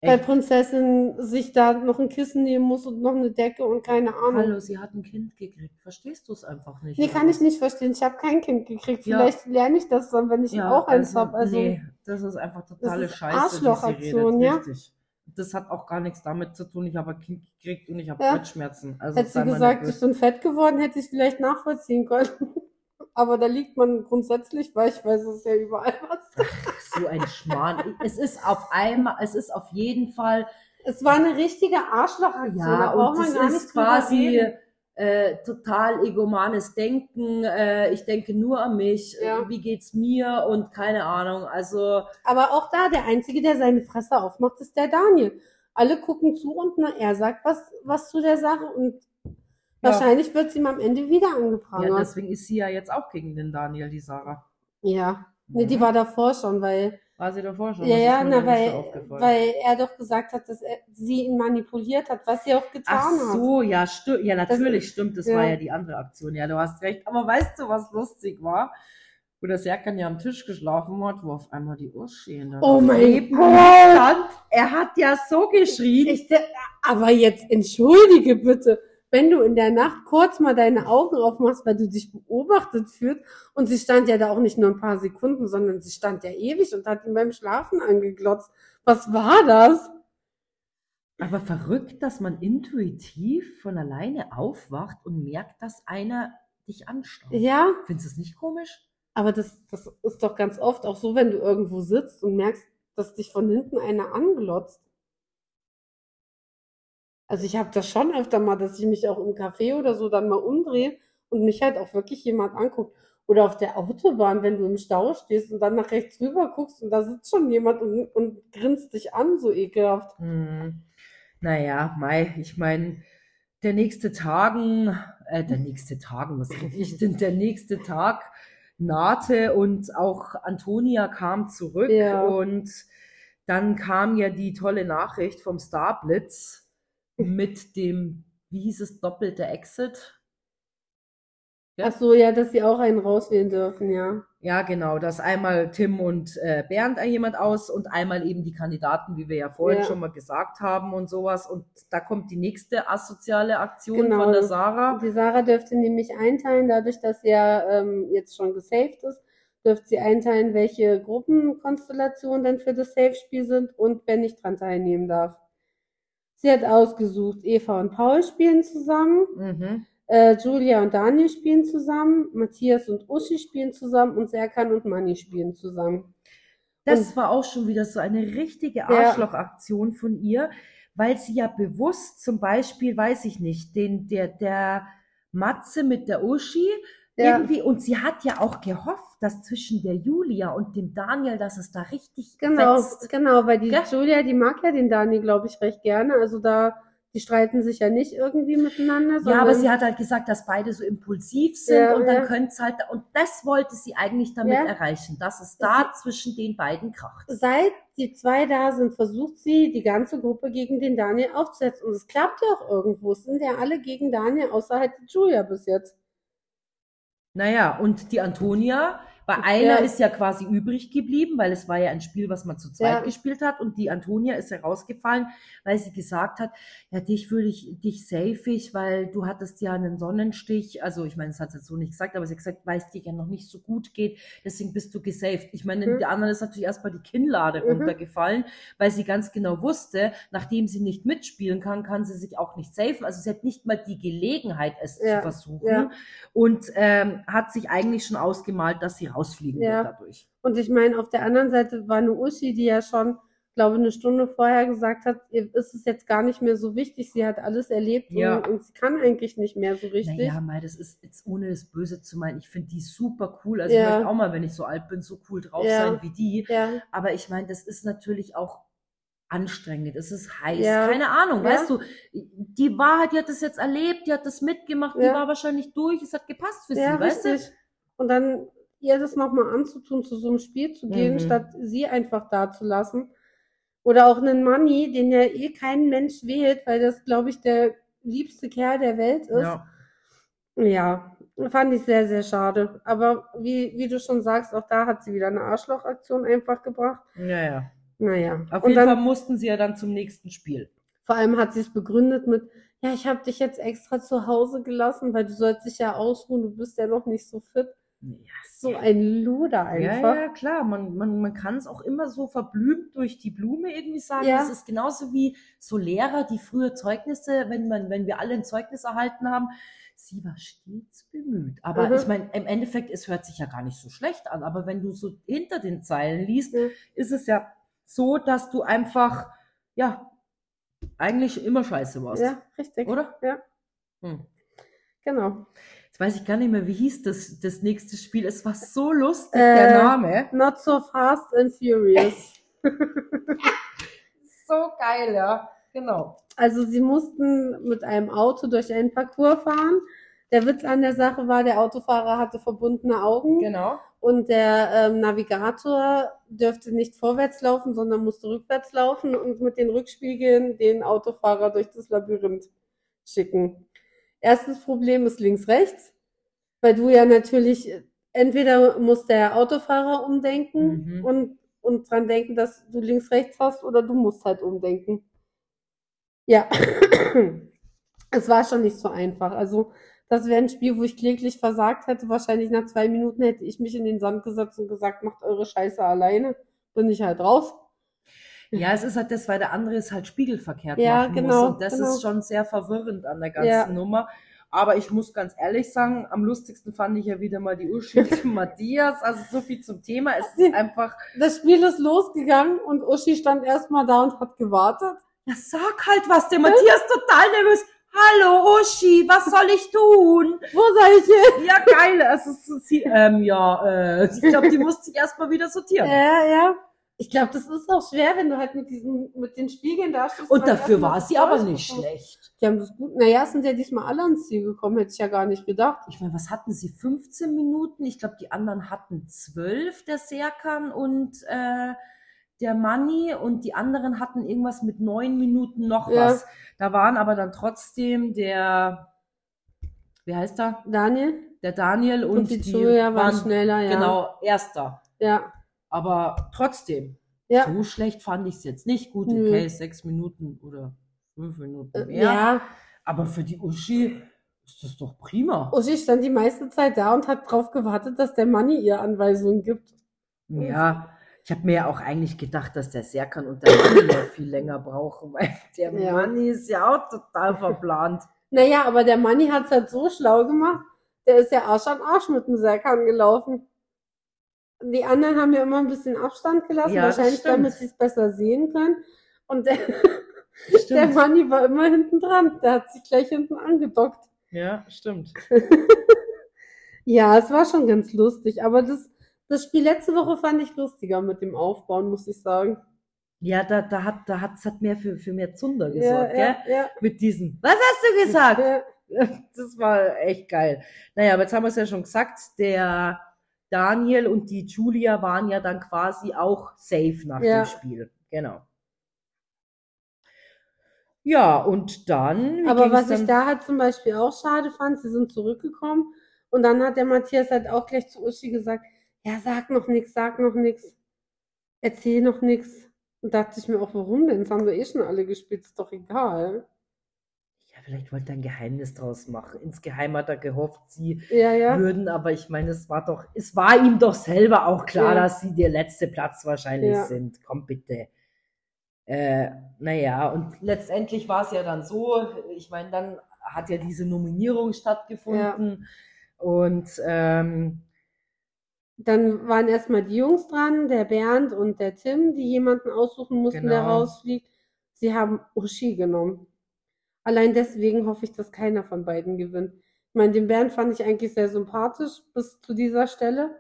Weil Echt? Prinzessin sich da noch ein Kissen nehmen muss und noch eine Decke und keine Ahnung. Hallo, sie hat ein Kind gekriegt. Verstehst du es einfach nicht? Nee, oder kann ich nicht verstehen. Ich habe kein Kind gekriegt. Ja. Vielleicht lerne ich das dann, wenn ich Ja, auch eins also, habe. Also, nee, das ist einfach totale ist Scheiße, Arschlochaktion, ja? richtig. Das hat auch gar nichts damit zu tun, ich habe ein Kind gekriegt und ich habe Ja. Kreuzschmerzen. Also hätte sie gesagt, ich bin fett geworden, hätte ich vielleicht nachvollziehen können. Aber da liegt man grundsätzlich weich, weil es ist ja überall was. böse. so ein Schmarrn. es ist auf einmal, es ist auf jeden Fall, Es war eine richtige Arschlochaktion. ja, und nicht ist quasi äh, total egomanes Denken. Äh, ich denke nur an mich. Ja. Äh, Wie geht's mir? Und keine Ahnung. Also Aber auch da, der Einzige, der seine Fresse aufmacht, ist der Daniel. Alle gucken zu und na, er sagt was, was zu der Sache und wahrscheinlich wird sie ihm am Ende wieder ja, angeprangert. deswegen ist sie ja jetzt auch gegen den Daniel, die Sarah. Ja, nee, die Mhm. war davor schon, weil, War sie davor schon? ja, Das ja, na, nicht so weil, weil er doch gesagt hat, dass er, sie ihn manipuliert hat, was sie auch getan Ach hat. so, ja, stimmt. Ja, natürlich stimmt. Das ja. war ja die andere Aktion. Ja, du hast recht. Aber weißt du, was lustig war? Wo der Serkan ja am Tisch geschlafen hat, wo auf einmal die der Oh mein Gott. stand. Er hat ja so geschrien. Ich, de- aber jetzt entschuldige bitte, wenn du in der Nacht kurz mal deine Augen aufmachst, weil du dich beobachtet fühlst und sie stand ja da auch nicht nur ein paar Sekunden, sondern sie stand ja ewig und hat ihn beim Schlafen angeglotzt. Was war das? Aber verrückt, dass man intuitiv von alleine aufwacht und merkt, dass einer dich anschaut. Ja, Findest du es nicht komisch? aber das, das ist doch ganz oft auch so, wenn du irgendwo sitzt und merkst, dass dich von hinten einer anglotzt. Also ich habe das schon öfter mal, dass ich mich auch im Café oder so dann mal umdrehe und mich halt auch wirklich jemand anguckt. Oder auf der Autobahn, wenn du im Stau stehst und dann nach rechts rüber guckst und da sitzt schon jemand und, und grinst dich an, so ekelhaft. Hm. Naja, Mai, ich meine, der nächste Tagen, äh, der nächste Tagen, was rede ich *laughs* denn? Der nächste Tag nahte und auch Antonia kam zurück Ja. und dann kam ja die tolle Nachricht vom Starblitz mit dem, wie hieß es, doppelte Exit. Ja. Ach so, ja, dass sie auch einen rauswählen dürfen, ja. Ja, genau, dass einmal Tim und äh, Bernd jemand aus und einmal eben die Kandidaten, wie wir ja vorhin Ja. schon mal gesagt haben und sowas. Und da kommt die nächste asoziale Aktion Genau. von der Sarah. Die Sarah dürfte nämlich einteilen, dadurch, dass sie ja ähm, jetzt schon gesaved ist, dürfte sie einteilen, welche Gruppenkonstellationen denn für das Safe-Spiel sind und wer nicht dran teilnehmen darf. Sie hat ausgesucht, Eva und Paul spielen zusammen, Mhm. äh, Julia und Daniel spielen zusammen, Matthias und Uschi spielen zusammen und Serkan und Manni spielen zusammen. Das Und- war auch schon wieder so eine richtige Arschlochaktion von ihr, weil sie ja bewusst zum Beispiel, weiß ich nicht, den, der, der Matze mit der Uschi Ja. irgendwie, und sie hat ja auch gehofft, dass zwischen der Julia und dem Daniel, dass es da richtig Genau, fetzt. genau, weil die Gell? Julia, die mag ja den Daniel, glaube ich, recht gerne. Also da, die streiten sich ja nicht irgendwie miteinander, Ja, aber sie hat halt gesagt, dass beide so impulsiv sind Ja, und dann ja. könnte es halt, und das wollte sie eigentlich damit Ja. erreichen, dass es da zwischen den beiden kracht. seit die zwei da sind, versucht sie, die ganze Gruppe gegen den Daniel aufzusetzen. Und es klappt ja auch irgendwo. Es sind ja alle gegen Daniel, außer halt die Julia bis jetzt. Naja, und die Antonia, bei einer Ja. ist ja quasi übrig geblieben, weil es war ja ein Spiel, was man zu zweit Ja. gespielt hat. Und die Antonia ist herausgefallen, weil sie gesagt hat, ja, dich würde ich, dich safe ich, weil du hattest ja einen Sonnenstich. Also, ich meine, das hat sie jetzt so nicht gesagt, aber sie hat gesagt, weil es dir ja noch nicht so gut geht, deswegen bist du gesaved. Ich meine, Mhm. der anderen ist natürlich erstmal die Kinnlade Mhm. runtergefallen, weil sie ganz genau wusste, nachdem sie nicht mitspielen kann, kann sie sich auch nicht safen. Also, sie hat nicht mal die Gelegenheit, es Ja. zu versuchen und ähm, hat sich eigentlich schon ausgemalt, dass sie rausfliegen Ja. wird dadurch. Und ich meine, auf der anderen Seite war eine Uschi, die ja schon, glaube eine Stunde vorher gesagt hat, ihr ist es jetzt gar nicht mehr so wichtig. Sie hat alles erlebt Ja. und, und sie kann eigentlich nicht mehr so richtig. Naja, Mai, das ist jetzt ohne das Böse zu meinen. Ich finde die super cool. Also ich Ja. möchte auch mal, wenn ich so alt bin, so cool drauf Ja. sein wie die. Ja, Aber ich meine, das ist natürlich auch anstrengend. Es ist heiß. Ja. Keine Ahnung, Ja. weißt du. Die war, die hat das jetzt erlebt, die hat das mitgemacht, die Ja. war wahrscheinlich durch. Es hat gepasst für ja, sie, weißt richtig. Und dann ihr das nochmal anzutun, zu so einem Spiel zu gehen, Mhm. statt sie einfach da zu lassen. Oder auch einen Manni, den ja eh kein Mensch wählt, weil das, glaube ich, der liebste Kerl der Welt ist. Ja. Ja, fand ich sehr, sehr schade. Aber wie, wie du schon sagst, auch da hat sie wieder eine Arschlochaktion einfach gebracht. ja, ja. Naja. Auf Und jeden dann, Fall mussten sie ja dann zum nächsten Spiel. vor allem hat sie es begründet mit, ja, ich habe dich jetzt extra zu Hause gelassen, weil du sollst dich ja ausruhen, du bist ja noch nicht so fit. Ja, So ein Luder einfach. Ja, ja, klar. Man, man, man kann es auch immer so verblümt durch die Blume irgendwie sagen. Ja. Das ist genauso wie so Lehrer, die früher Zeugnisse, wenn man, wenn wir alle ein Zeugnis erhalten haben, sie war stets bemüht. Aber Mhm. ich meine, im Endeffekt, es hört sich ja gar nicht so schlecht an. Aber wenn du so hinter den Zeilen liest, Ja. ist es ja so, dass du einfach, ja, eigentlich immer scheiße warst. Ja, richtig. Oder? Ja. Hm. Genau. Weiß ich gar nicht mehr, wie hieß das, das nächste Spiel. Es war so lustig, Äh, der Name. Not so fast and furious. *laughs* So geil, ja. Genau. Also sie mussten mit einem Auto durch einen Parcours fahren. Der Witz an der Sache war, der Autofahrer hatte verbundene Augen Genau. und der ähm, Navigator dürfte nicht vorwärts laufen, sondern musste rückwärts laufen und mit den Rückspiegeln den Autofahrer durch das Labyrinth schicken. Erstes Problem ist links-rechts, weil du ja natürlich, entweder muss der Autofahrer umdenken Mhm. und, und dran denken, dass du links-rechts hast, oder du musst halt umdenken. Ja, *clears throat* es war schon nicht so einfach. Also, das wäre ein Spiel, wo ich kläglich versagt hätte. Wahrscheinlich nach zwei Minuten hätte ich mich in den Sand gesetzt und gesagt, macht eure Scheiße alleine. Bin ich halt raus. Ja, es ist halt das, weil der andere es halt spiegelverkehrt Ja, machen genau, muss. Und das genau. ist schon sehr verwirrend an der ganzen Ja. Nummer. Aber ich muss ganz ehrlich sagen, am lustigsten fand ich ja wieder mal die Uschi zum *laughs* Matthias. Also so viel zum Thema. Es ist einfach, Das Spiel ist losgegangen und Uschi stand erstmal da und hat gewartet. Ja, sag halt was, der Matthias total nervös. Hallo Uschi, was soll ich tun? Wo soll ich hin? Ja, geil. Also, sie, ähm, ja, äh, ich glaube, die *laughs* musste sich erstmal wieder sortieren. Ja, ja. Ich glaube, das ist auch schwer, wenn du halt mit diesen, mit den Spiegeln da stehst. Und dafür war sie aber nicht schlecht. Die haben das gut. Naja, sind ja diesmal alle ans Ziel gekommen, hätte ich ja gar nicht gedacht. Ich meine, was hatten sie? 15 Minuten? Ich glaube, die anderen hatten 12, der Serkan und äh, der Manni. Und die anderen hatten irgendwas mit neun Minuten noch Ja. was. Da waren aber dann trotzdem der, wie heißt er? Daniel Der Daniel und, und die die Julia waren schneller, ja. Genau, erster. Ja. Aber trotzdem, Ja. so schlecht fand ich es jetzt nicht. Gut, Nö. okay, sechs Minuten oder fünf Minuten Äh, mehr. ja. Aber für die Uschi ist das doch prima. Uschi stand die meiste Zeit da und hat drauf gewartet, dass der Manni ihr Anweisungen gibt. Ja, ich habe mir ja auch eigentlich gedacht, dass der Serkan und der Manni ja viel länger brauchen, weil der Ja. Manni ist ja auch total verplant. Naja, aber der Manni hat es halt so schlau gemacht. Der ist ja Arsch an Arsch mit dem Serkan gelaufen. Die anderen haben ja immer ein bisschen Abstand gelassen, Ja, wahrscheinlich damit sie es besser sehen können. Und der, der. Manni war immer hinten dran. Der hat sich gleich hinten angedockt. Ja, stimmt. *laughs* Ja, es war schon ganz lustig. Aber das, das Spiel letzte Woche fand ich lustiger mit dem Aufbauen, muss ich sagen. Ja, da, da hat, da hat, es hat mehr für, für mehr Zunder Ja, gesorgt, ja, gell? ja. Mit diesem, was hast du gesagt? Ja, *laughs* Das war echt geil. Naja, aber jetzt haben wir es ja schon gesagt, der Daniel und die Julia waren ja dann quasi auch safe nach Ja. dem Spiel. Genau. Ja, und dann. Aber was ich dann- da halt zum Beispiel auch schade fand, sie sind zurückgekommen und dann hat der Matthias halt auch gleich zu Uschi gesagt, ja, sag noch nix, sag noch nix, erzähl noch nix. Und dachte ich mir auch, warum denn? Das haben wir eh schon alle gespielt, ist doch egal. Vielleicht wollte er ein Geheimnis draus machen. Insgeheim hat er gehofft, sie Ja, ja. würden, aber ich meine, es war doch, es war ihm doch selber auch klar, Ja. dass sie der letzte Platz wahrscheinlich sind. Komm bitte. Äh, naja, und letztendlich war es ja dann so, ich meine, dann hat ja diese Nominierung stattgefunden und ähm, Dann waren erstmal die Jungs dran, der Bernd und der Tim, die jemanden aussuchen mussten, der Genau. rausfliegt. Sie haben Uschi genommen. Allein deswegen hoffe ich, dass keiner von beiden gewinnt. Ich meine, den Bernd fand ich eigentlich sehr sympathisch bis zu dieser Stelle.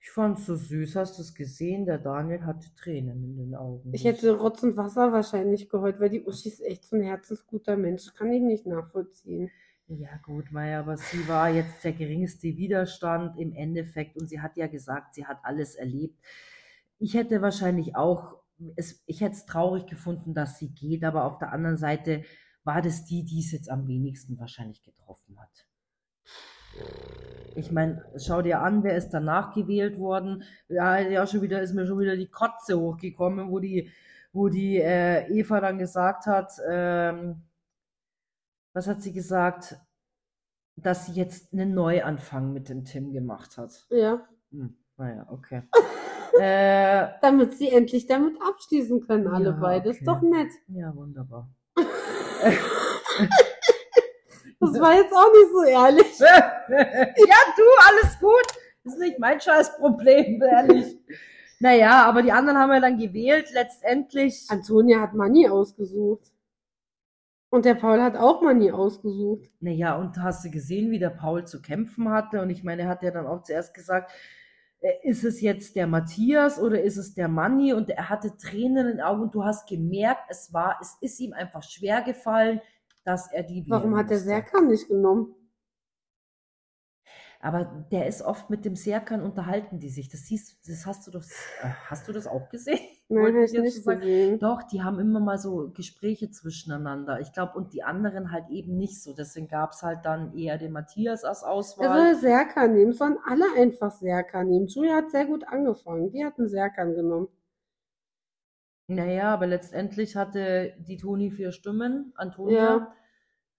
ich fand es so süß. Hast du es gesehen? Der Daniel hatte Tränen in den Augen. Ich hätte Rotz und Wasser wahrscheinlich geheult, weil die Uschi ist echt so ein herzensguter Mensch. Kann ich nicht nachvollziehen. Ja, gut, Maya, aber sie war jetzt der geringste Widerstand im Endeffekt und sie hat ja gesagt, sie hat alles erlebt. Ich hätte wahrscheinlich auch, es, ich hätte es traurig gefunden, dass sie geht, aber auf der anderen Seite war das die, die es jetzt am wenigsten wahrscheinlich getroffen hat. Ich meine, schau dir an, wer ist danach gewählt worden. Ja, ja, schon wieder ist mir schon wieder die Kotze hochgekommen, wo die, wo die äh, Eva dann gesagt hat, ähm, was hat sie gesagt? Dass sie jetzt einen Neuanfang mit dem Tim gemacht hat. Ja, Hm, naja, okay. *laughs* äh, damit sie endlich damit abschließen können, alle Ja, beide. Ist okay. doch nett. ja, wunderbar. *laughs* Das war jetzt auch nicht so ehrlich. *laughs* ja, du, alles gut. Ist nicht mein Scheißproblem, *laughs* ehrlich. Naja, aber die anderen haben ja dann gewählt, letztendlich. Antonia hat Manni ausgesucht. Und der Paul hat auch Manni ausgesucht. Naja, und hast du gesehen, wie der Paul zu kämpfen hatte? Und ich meine, er hat ja dann auch zuerst gesagt, ist es jetzt der Matthias oder ist es der Manni? Und er hatte Tränen in den Augen und du hast gemerkt, es war, es ist ihm einfach schwer gefallen, dass er die Warum hat der. Serkan nicht genommen? Aber der ist oft mit dem Serkan unterhalten die sich. Das siehst, das hast du doch, äh, hast du das auch gesehen? *laughs* Nein, ich nicht gesehen. Doch, die haben immer mal so Gespräche zwischeneinander. Ich glaube, und die anderen halt eben nicht so. Deswegen gab es halt dann eher den Matthias als Er Auswahl. soll Serkan nehmen, sollen alle einfach Serkan nehmen. Julia hat sehr gut angefangen. Die hat einen Serkan genommen. Naja, aber letztendlich hatte die Toni vier Stimmen. Antonia. Ja.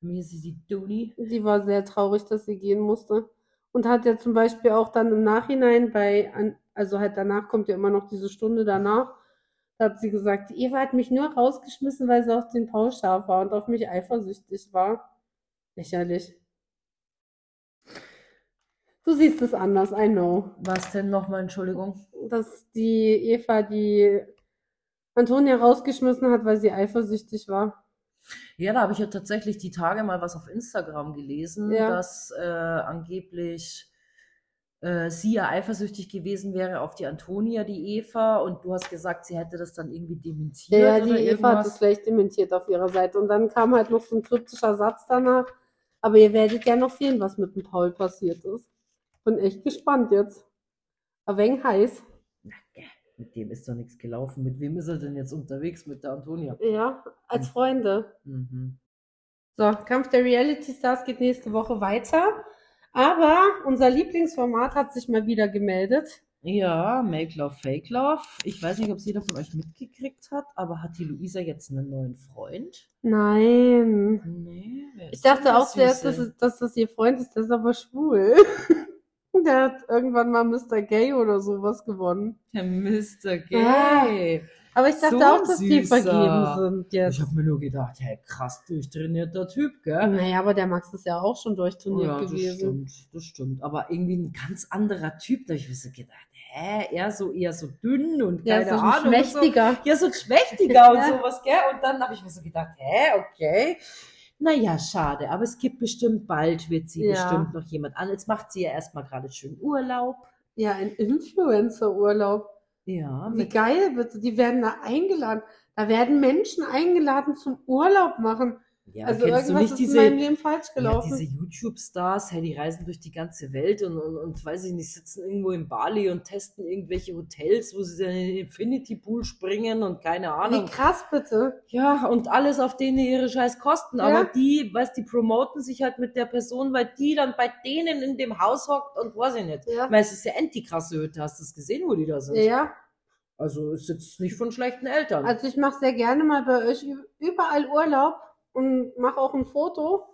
Mich ist sie die Toni. Die war sehr traurig, dass sie gehen musste. Und hat ja zum Beispiel auch dann im Nachhinein bei, also halt danach kommt ja immer noch diese Stunde danach, da hat sie gesagt, die Eva hat mich nur rausgeschmissen, weil sie auf den Paul scharf war und auf mich eifersüchtig war. Lächerlich. Du siehst es anders, I know. Was denn nochmal, Entschuldigung? Dass die Eva die Antonia rausgeschmissen hat, weil sie eifersüchtig war. Ja, da habe ich ja tatsächlich die Tage mal was auf Instagram gelesen, Ja. dass äh, angeblich äh, sie ja eifersüchtig gewesen wäre auf die Antonia, die Eva, und du hast gesagt, sie hätte das dann irgendwie dementiert Ja, die Eva hat es gleich dementiert auf ihrer Seite. Und dann kam halt noch so ein kryptischer Satz danach. Aber ihr werdet ja noch sehen, was mit dem Paul passiert ist. Bin echt gespannt jetzt. Ein wenig heiß. Mit dem ist doch nichts gelaufen. Mit wem ist er denn jetzt unterwegs? Mit der Antonia. Ja, als Freunde. Mhm. So, Kampf der Reality Stars geht nächste Woche weiter. Aber unser Lieblingsformat hat sich mal wieder gemeldet. Ja, Make Love, Fake Love. Ich weiß nicht, ob es jeder von euch mitgekriegt hat, aber hat die Luisa jetzt einen neuen Freund? Nein. Nee, wer Ich dachte auch zuerst, dass, dass das ihr Freund ist, der ist aber schwul. *laughs* Der hat irgendwann mal Mr. Gay oder sowas gewonnen. Der Mr. Ah, Gay. Aber ich dachte So auch, dass die süßer. vergeben sind Ich jetzt. habe mir nur gedacht, hey, krass durchtrainierter Typ, gell? Naja, aber der Max ist ja auch schon durchtrainiert ja, das gewesen. stimmt, das stimmt. Aber irgendwie ein ganz anderer Typ. Da habe ich mir so gedacht, hä, er so eher so dünn und Ja, keine so ein Ahnung. und So. schmächtiger. Ja, so Schmächtiger und *laughs* Ja. sowas, gell? Und dann habe ich mir so gedacht, hä, okay. Naja, schade, aber es gibt bestimmt bald, wird sie Ja. bestimmt noch jemand an. Jetzt macht sie ja erstmal gerade schön Urlaub. Ja, ein Influencer-Urlaub. Ja, Wie geil bitte. Die werden da eingeladen. Da werden Menschen eingeladen zum Urlaub machen. Ja also kennst du irgendwas nicht ist diese, in meinem Leben falsch ja, gelaufen. diese YouTube-Stars, hey, die reisen durch die ganze Welt und, und, und weiß ich nicht, sitzen irgendwo in Bali und testen irgendwelche Hotels, wo sie dann in den Infinity Pool springen und keine Wie Ahnung. krass bitte. Ja, und alles auf denen ihre scheiß Kosten. Ja. Aber die, weißt die promoten sich halt mit der Person, weil die dann bei denen in dem Haus hockt und weiß ich nicht. Ja. Meine, es ist ja endlich krasse Hütte. Hast du es gesehen, wo die da sind? Ja, Also ist jetzt nicht von schlechten Eltern. also ich mache sehr gerne mal bei euch überall Urlaub und mache auch ein Foto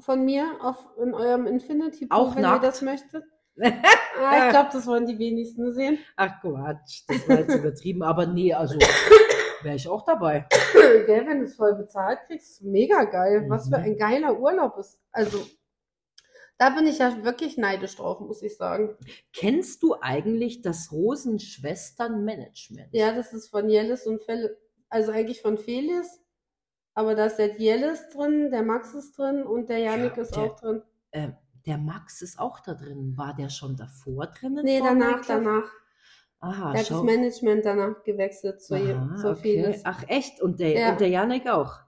von mir auf, in eurem Infinity Pool, Auch wenn nackt? ihr das möchtet. *laughs* Ah, ich glaube, das wollen die wenigsten sehen. Ach Quatsch, das war jetzt übertrieben. Aber nee, also wäre ich auch dabei. *coughs* Gell, wenn du es voll bezahlt kriegst, mega geil. Was für Mhm. ein geiler Urlaub ist. Also, da bin ich ja wirklich neidisch drauf, muss ich sagen. Kennst du eigentlich das Rosenschwestern-Management? Ja, das ist von Jellis und Fel also eigentlich von Felis. Aber da ist der Jellis drin, der Max ist drin und der Janik Ja, ist der- auch drin. Ähm, der Max ist auch da drin. War der schon davor drinnen? Nee, danach, Minecraft? danach. Aha, Der hat schau. das Management danach gewechselt zu, Aha, zu okay. Felis. Ach echt? Und der, Ja. und der Janik auch?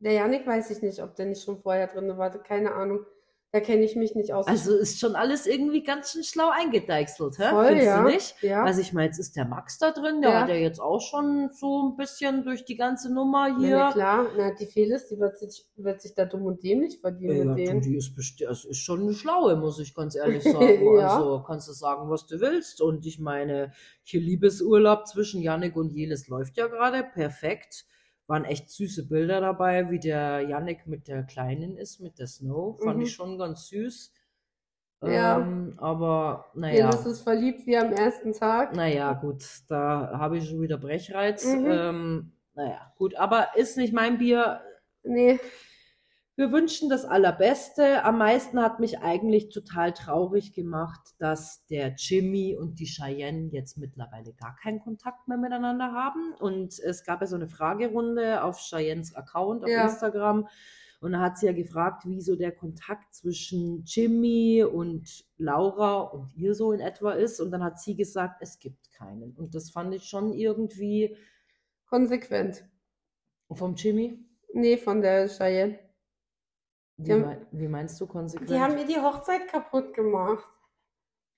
Der Janik weiß ich nicht, ob der nicht schon vorher drin war. Keine Ahnung. Da kenne ich mich nicht aus. Also ist schon alles irgendwie ganz schön schlau eingedeichselt, hä? Voll, Findest ja. du nicht? ja. Also ich meine, jetzt ist der Max da drin, der Ja. hat ja jetzt auch schon so ein bisschen durch die ganze Nummer hier. na klar, na, die Felis, die wird sich, wird sich da dumm und dämlich verdienen Ja, mit denen. die ist, besti- es ist schon eine schlaue, muss ich ganz ehrlich *laughs* sagen. Ja. Also kannst du sagen, was du willst. Und ich meine, hier Liebesurlaub zwischen Yannick und Jelis läuft ja gerade perfekt. Waren echt süße Bilder dabei, wie der Yannick mit der Kleinen ist, mit der Snow. Fand Mhm. ich schon ganz süß. Ja. Ähm, aber naja. Jelis ist verliebt wie am ersten Tag. Naja, gut, da habe ich schon wieder Brechreiz. Mhm. Ähm, naja, gut, aber ist nicht mein Bier. Nee, Wir wünschen das Allerbeste. Am meisten hat mich eigentlich total traurig gemacht, dass der Jimmy und die Cheyenne jetzt mittlerweile gar keinen Kontakt mehr miteinander haben. Und es gab ja so eine Fragerunde auf Cheyennes Account auf Ja. Instagram. Und da hat sie ja gefragt, wie so der Kontakt zwischen Jimmy und Laura und ihr so in etwa ist. Und dann hat sie gesagt, es gibt keinen. Und das fand ich schon irgendwie konsequent. vom Jimmy. Nee, von der Cheyenne. Wie, haben- mei- wie meinst du konsequent? Die haben ihr die Hochzeit kaputt gemacht.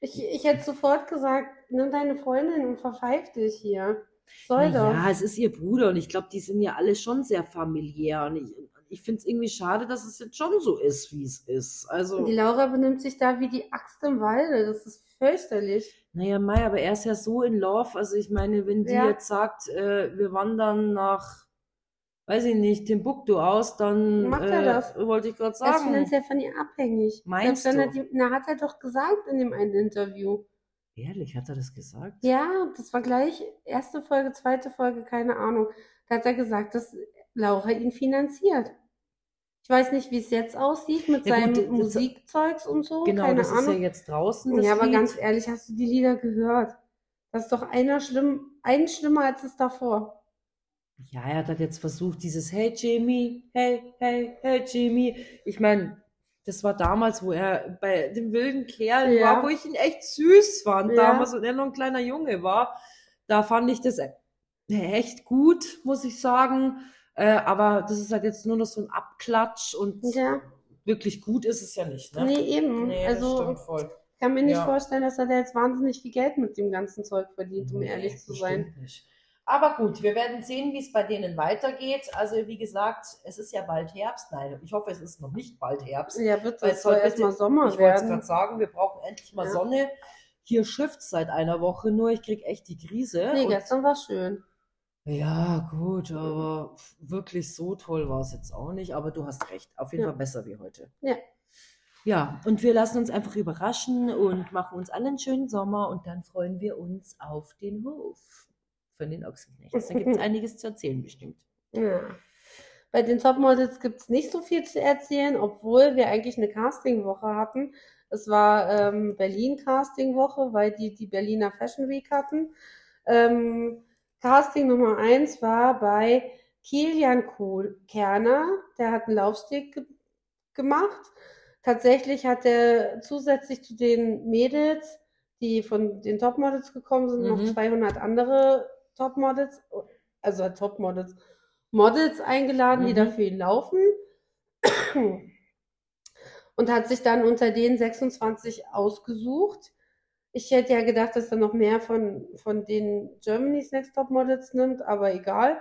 Ich, ich hätte sofort gesagt, nimm deine Freundin und verpfeif dich hier. Soll doch. Ja, es ist ihr Bruder und ich glaube, die sind ja alle schon sehr familiär. Und ich, ich finde es irgendwie schade, dass es jetzt schon so ist, wie es ist. Also, die Laura benimmt sich da wie die Axt im Walde. Das ist fürchterlich. naja, Mai, aber er ist ja so in Love. Also ich meine, wenn die Ja. jetzt sagt, äh, wir wandern nach, weiß ich nicht, Timbuktu aus, dann Macht er äh, das? wollte ich gerade Er ist sagen. finanziell von ihr abhängig. Meinst Selbst du? Die, na, hat er doch gesagt in dem einen Interview. Ehrlich, hat er das gesagt? Ja, das war gleich erste Folge, zweite Folge, keine Ahnung. Da hat er gesagt, dass Laura ihn finanziert. Ich weiß nicht, wie es jetzt aussieht mit Ja, gut, seinem das- Musikzeugs und so. Genau, keine das ist ja Ahnung. jetzt draußen. Ja, aber Lied. ganz ehrlich, hast du die Lieder gehört? Das ist doch einer schlimm einen schlimmer als es davor. Ja, er hat jetzt versucht, dieses Hey Jamie, hey, hey, hey Jamie. Ich meine, das war damals, wo er bei dem wilden Kerl Ja. war, wo ich ihn echt süß fand Ja. damals und er noch ein kleiner Junge war. Da fand ich das echt gut, muss ich sagen. Äh, aber das ist halt jetzt nur noch so ein Abklatsch und Ja, wirklich gut ist es ja nicht, ne? nee, eben. Nee, also, ich kann mir nicht vorstellen, dass er da jetzt wahnsinnig viel Geld mit dem ganzen Zeug verdient, um Nee, ehrlich zu sein. Nicht. Aber gut, wir werden sehen, wie es bei denen weitergeht. Also wie gesagt, es ist ja bald Herbst. Nein, ich hoffe, es ist noch nicht bald Herbst. Ja, bitte, es soll bitte- erstmal Sommer ich wollte es werden. gerade sagen, wir brauchen endlich mal Ja. Sonne. Hier schifft seit einer Woche nur, ich krieg echt die Krise. Nee, gestern war schön. ja, gut, aber wirklich so toll war es jetzt auch nicht. Aber du hast recht, auf jeden Ja. Fall besser wie heute. Ja. Ja, und wir lassen uns einfach überraschen und machen uns allen einen schönen Sommer und dann freuen wir uns auf den Hof von den Ochsenknechts. *laughs* Da gibt es einiges zu erzählen bestimmt. Ja. Bei den Topmodels gibt es nicht so viel zu erzählen, obwohl wir eigentlich eine Castingwoche hatten. Es war ähm, Berlin Castingwoche, weil die die Berliner Fashion Week hatten. Ähm, Casting Nummer eins war bei Kilian Kohl- Kerner. Der hat einen Laufsteg ge gemacht. Tatsächlich hat er zusätzlich zu den Mädels, die von den Topmodels gekommen sind, noch Mhm. 200 andere Topmodels, also Topmodels, Models eingeladen, die Mhm. dafür ihn laufen. Und hat sich dann unter den 26 ausgesucht. Ich hätte ja gedacht, dass er noch mehr von, von den Germany's Next Top Models nimmt, aber egal.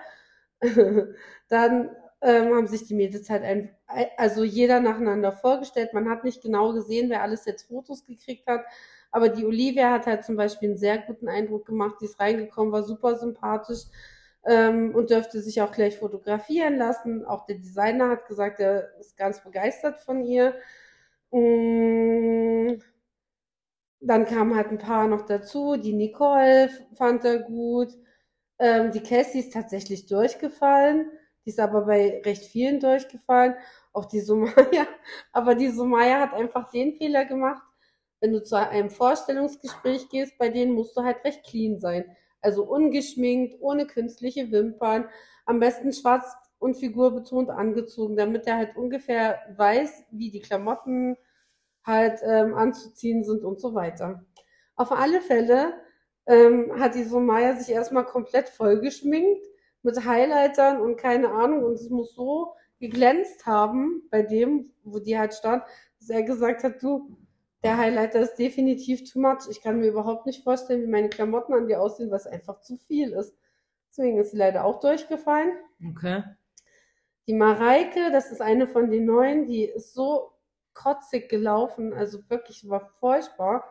*laughs* Dann ähm, haben sich die Mädels halt ein, also jeder nacheinander vorgestellt. Man hat nicht genau gesehen, wer alles jetzt Fotos gekriegt hat. Aber die Olivia hat halt zum Beispiel einen sehr guten Eindruck gemacht. Die ist reingekommen, war super sympathisch ähm, und dürfte sich auch gleich fotografieren lassen. Auch der Designer hat gesagt, er ist ganz begeistert von ihr. Mm, Dann kamen halt ein paar noch dazu. Die Nicole fand er gut. Ähm, die Cassie ist tatsächlich durchgefallen. Die ist aber bei recht vielen durchgefallen. Auch die Sumaya. *laughs* Aber die Sumaya hat einfach den Fehler gemacht. Wenn du zu einem Vorstellungsgespräch gehst, bei denen musst du halt recht clean sein. Also ungeschminkt, ohne künstliche Wimpern. Am besten schwarz und figurbetont angezogen, damit er halt ungefähr weiß, wie die Klamotten halt ähm, anzuziehen sind und so weiter. Auf alle Fälle ähm, hat die Somaya sich erstmal komplett vollgeschminkt mit Highlightern und keine Ahnung und es muss so geglänzt haben bei dem, wo die halt stand, dass er gesagt hat, du, der Highlighter ist definitiv too much. Ich kann mir überhaupt nicht vorstellen, wie meine Klamotten an dir aussehen, was einfach zu viel ist. Deswegen ist sie leider auch durchgefallen. Okay. Die Mareike, das ist eine von den neuen, die ist so kotzig gelaufen, also wirklich war furchtbar.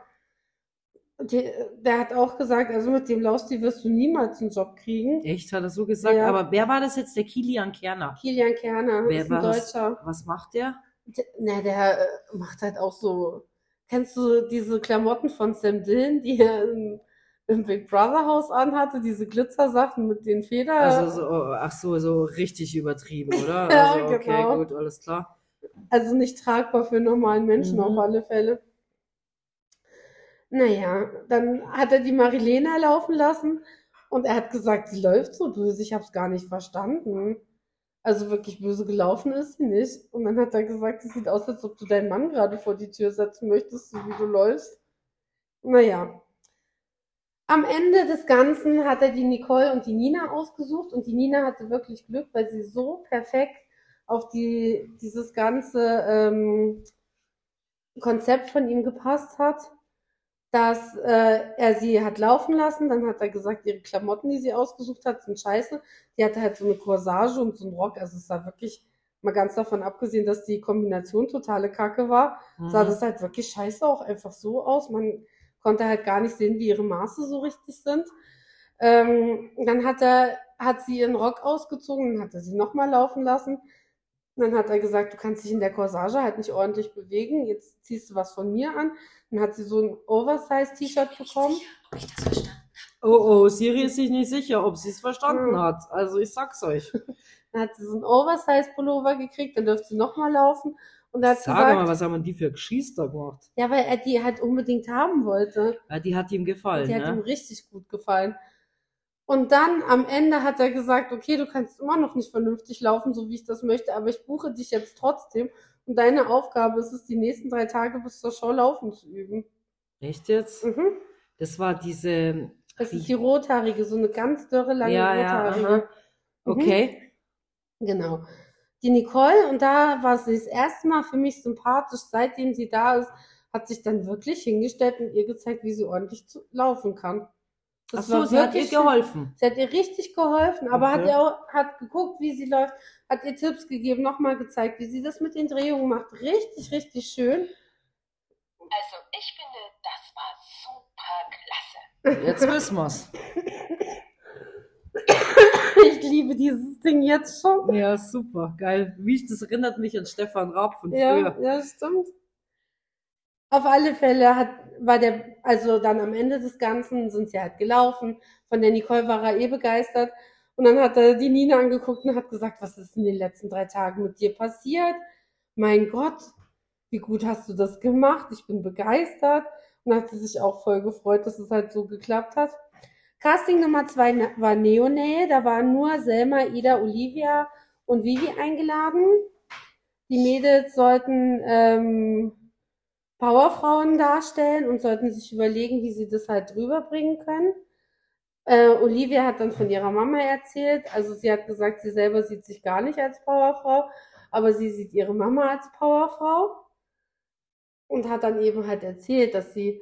Die, der hat auch gesagt, also mit dem Laufstil wirst du niemals einen Job kriegen. Echt, hat er so gesagt. Ja. Aber wer war das jetzt? Der Kilian Kerner. Kilian Kerner Wer ist ein war das? Deutscher. Was macht der? Der, na, der macht halt auch so. Kennst du diese Klamotten von Sam Dillon, die er im, im Big Brother Haus anhatte, diese Glitzersachen mit den Federn? Also so, ach so, so richtig übertrieben, *laughs* oder? Ja, also, okay, genau. gut, alles klar. Also nicht tragbar für normalen Menschen Mhm. auf alle Fälle. Naja, dann hat er die Marilena laufen lassen und er hat gesagt, sie läuft so böse, ich habe es gar nicht verstanden. Also wirklich böse gelaufen ist sie nicht. Und dann hat er gesagt, es sieht aus, als ob du deinen Mann gerade vor die Tür setzen möchtest, so wie du läufst. Naja. Am Ende des Ganzen hat er die Nicole und die Nina ausgesucht und die Nina hatte wirklich Glück, weil sie so perfekt auf die, dieses ganze ähm, Konzept von ihm gepasst hat, dass äh, er sie hat laufen lassen. Dann hat er gesagt, ihre Klamotten, die sie ausgesucht hat, sind scheiße. Die hatte halt so eine Corsage und so einen Rock. Also es sah wirklich, mal ganz davon abgesehen, dass die Kombination totale Kacke war, sah Mhm. das halt wirklich scheiße auch einfach so aus. Man konnte halt gar nicht sehen, wie ihre Maße so richtig sind. Ähm, dann hat er, hat sie ihren Rock ausgezogen, dann hat er sie nochmal laufen lassen. Dann hat er gesagt, du kannst dich in der Corsage halt nicht ordentlich bewegen, jetzt ziehst du was von mir an. Dann hat sie so ein Oversize-T-Shirt bekommen. ob ich das verstanden Oh, oh, Siri ist sich nicht sicher, ob sie es verstanden Hm. hat. Also ich sag's euch. *laughs* Dann hat sie so ein Oversize-Pullover gekriegt, dann dürfte sie nochmal laufen. Und da hat sie Sag gesagt, mal, was haben die für Geschiester gemacht? ja, weil er die halt unbedingt haben wollte. Ja, die hat ihm gefallen, Die hat ihm ne? richtig gut gefallen. Und dann am Ende hat er gesagt, okay, du kannst immer noch nicht vernünftig laufen, so wie ich das möchte, aber ich buche dich jetzt trotzdem. Und deine Aufgabe ist es, die nächsten drei Tage bis zur Show laufen zu üben. Echt jetzt? Mhm. Das war diese. Das ist die rothaarige, so eine ganz dürre, lange ja, ja, rothaarige. aha. Okay. Genau. Die Nicole, und da war sie das erste Mal für mich sympathisch, seitdem sie da ist, hat sich dann wirklich hingestellt und ihr gezeigt, wie sie ordentlich zu laufen kann. Ach Das so, war sie hat ihr wirklich- geholfen. Sie hat ihr richtig geholfen, aber hat Okay. ihr auch, hat geguckt, wie sie läuft, hat ihr Tipps gegeben, nochmal gezeigt, wie sie das mit den Drehungen macht. Richtig, richtig schön. Also ich finde, das war super klasse. Jetzt wissen wir's. Ich liebe dieses Ding jetzt schon. Ja, super, geil. Wie, das erinnert mich an Stefan Raab von Ja, früher. ja, stimmt. Auf alle Fälle hat, war der, also dann am Ende des Ganzen sind sie halt gelaufen. Von der Nicole war er eh begeistert. Und dann hat er die Nina angeguckt und hat gesagt, was ist in den letzten drei Tagen mit dir passiert? Mein Gott, wie gut hast du das gemacht? Ich bin begeistert. Und hat sie sich auch voll gefreut, dass es halt so geklappt hat. Casting Nummer zwei ne- war Neonail. Da waren nur Selma, Ida, Olivia und Vivi eingeladen. Die Mädels sollten ähm, Powerfrauen darstellen und sollten sich überlegen, wie sie das halt rüberbringen können. Äh, Olivia hat dann von ihrer Mama erzählt. Also sie hat gesagt, sie selber sieht sich gar nicht als Powerfrau, aber sie sieht ihre Mama als Powerfrau. Und hat dann eben halt erzählt, dass sie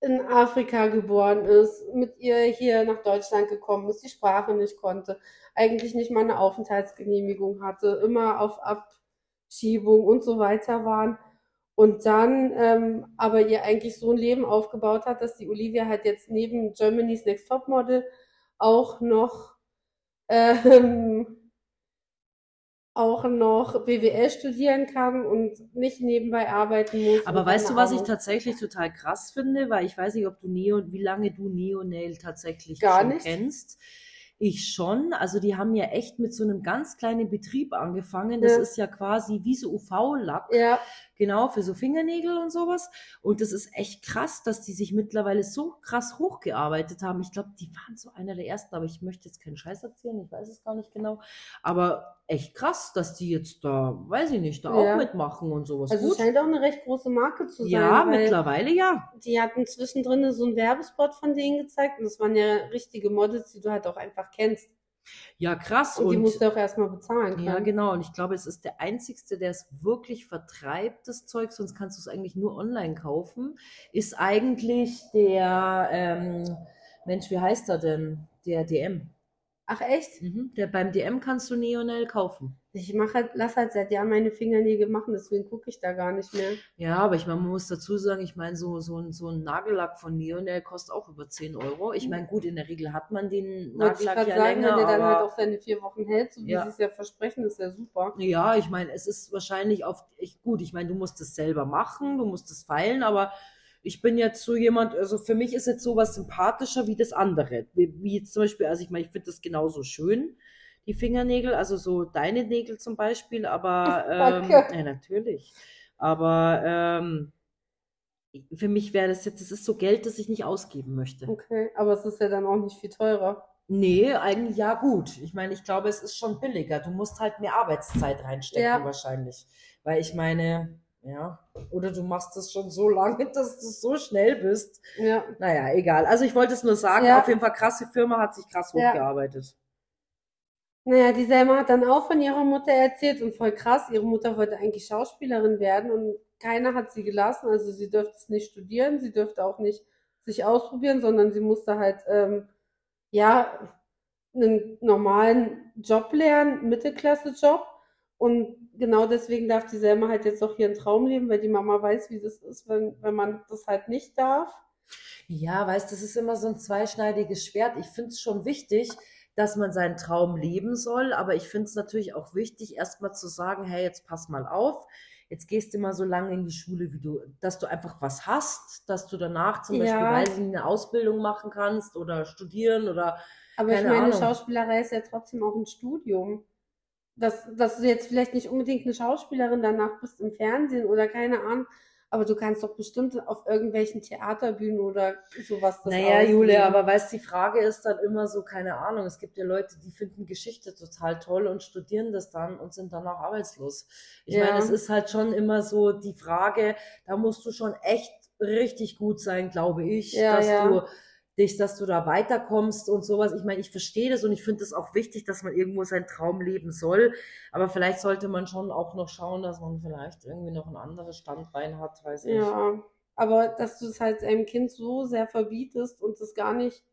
in Afrika geboren ist, mit ihr hier nach Deutschland gekommen ist, die Sprache nicht konnte, eigentlich nicht mal eine Aufenthaltsgenehmigung hatte, immer auf Abschiebung und so weiter waren. Und dann ähm, aber ihr eigentlich so ein Leben aufgebaut hat, dass die Olivia halt jetzt neben Germany's Next Top Model auch noch ähm, auch noch BWL studieren kann und nicht nebenbei arbeiten muss. Aber weißt du, was ich Ahnung. tatsächlich total krass finde? Weil ich weiß nicht, ob du Neo, wie lange du Neonail tatsächlich Gar schon nicht. kennst. Ich schon. Also die haben ja echt mit so einem ganz kleinen Betrieb angefangen. Das Ja. ist ja quasi wie so UV-Lack. Ja, Genau, für so Fingernägel und sowas. Und das ist echt krass, dass die sich mittlerweile so krass hochgearbeitet haben. Ich glaube, die waren so einer der ersten, aber ich möchte jetzt keinen Scheiß erzählen, ich weiß es gar nicht genau. Aber echt krass, dass die jetzt da, weiß ich nicht, da Ja. auch mitmachen und sowas. also es Gut. scheint auch eine recht große Marke zu sein. Ja, weil mittlerweile ja. Die hatten zwischendrin so einen Werbespot von denen gezeigt und das waren ja richtige Models, die du halt auch einfach kennst. Ja, krass. Und, die Und musst du auch erstmal bezahlen können. ja, genau. Und ich glaube, es ist der einzigste, der es wirklich vertreibt, das Zeug, sonst kannst du es eigentlich nur online kaufen. Ist eigentlich der, ähm, Mensch, wie heißt er denn? Der DM. Ach echt? Mhm. Der, beim DM kannst du Neonel kaufen. Ich mache halt, lass halt seit Jahren meine Fingernägel machen, deswegen gucke ich da gar nicht mehr. Ja, aber ich meine, man muss dazu sagen, ich meine, so, so, ein, so ein Nagellack von Neonel kostet auch über 10 Euro. Ich meine, gut, in der Regel hat man den Wollte ich Nagellack ja sagen, länger, wenn der dann halt aber auch seine vier Wochen hält, so wie Ja. sie es ja versprechen, ist ja super. ja, ich meine, es ist wahrscheinlich auf, ich, gut, ich meine, du musst es selber machen, du musst es feilen, aber ich bin jetzt so jemand, also für mich ist jetzt sowas sympathischer wie das andere. Wie, wie jetzt zum Beispiel, also ich meine, ich finde das genauso schön, die Fingernägel, also so deine Nägel zum Beispiel, aber *laughs* ähm, Danke. ja, natürlich. Aber ähm, für mich wäre das jetzt, das ist so Geld, das ich nicht ausgeben möchte. Okay, aber es ist ja dann auch nicht viel teurer. Nee, eigentlich ja gut. Ich meine, ich glaube, es ist schon billiger. Du musst halt mehr Arbeitszeit reinstecken Ja. wahrscheinlich. Weil ich meine, ja, oder du machst das schon so lange, *laughs* dass du so schnell bist. Ja. Naja, egal. Also ich wollte es nur sagen, Ja. auf jeden Fall krasse Firma hat sich krass hochgearbeitet. Naja, die Selma hat dann auch von ihrer Mutter erzählt und voll krass, ihre Mutter wollte eigentlich Schauspielerin werden und keiner hat sie gelassen. Also sie dürfte es nicht studieren, sie dürfte auch nicht sich ausprobieren, sondern sie musste halt, ähm, ja, einen normalen Job lernen, Mittelklasse-Job. Und genau deswegen darf die Selma halt jetzt auch hier einen Traum leben, weil die Mama weiß, wie das ist, wenn, wenn man das halt nicht darf. Ja, weißt, das ist immer so ein zweischneidiges Schwert. Ich finde es schon wichtig, dass man seinen Traum leben soll, aber ich finde es natürlich auch wichtig, erstmal zu sagen, hey, jetzt pass mal auf, jetzt gehst du mal so lange in die Schule, wie du, dass du einfach was hast, dass du danach zum Beispiel, Ja. ich eine Ausbildung machen kannst oder studieren oder Aber ich meine, Ahnung. Schauspielerei ist ja trotzdem auch ein Studium. Dass, dass du jetzt vielleicht nicht unbedingt eine Schauspielerin danach bist im Fernsehen oder keine Ahnung. Aber du kannst doch bestimmt auf irgendwelchen Theaterbühnen oder sowas das Naja, ausleben. Julia, aber weißt die Frage ist dann immer so, keine Ahnung, es gibt ja Leute, die finden Geschichte total toll und studieren das dann und sind dann auch arbeitslos. Ich Ja. meine, es ist halt schon immer so die Frage, da musst du schon echt richtig gut sein, glaube ich, Ja, dass ja. du dich, dass du da weiterkommst und sowas. Ich meine, ich verstehe das und ich finde es auch wichtig, dass man irgendwo seinen Traum leben soll. Aber vielleicht sollte man schon auch noch schauen, dass man vielleicht irgendwie noch ein anderes Standbein hat, weiß ich. Ja, aber dass du es halt einem Kind so sehr verbietest und es gar nicht.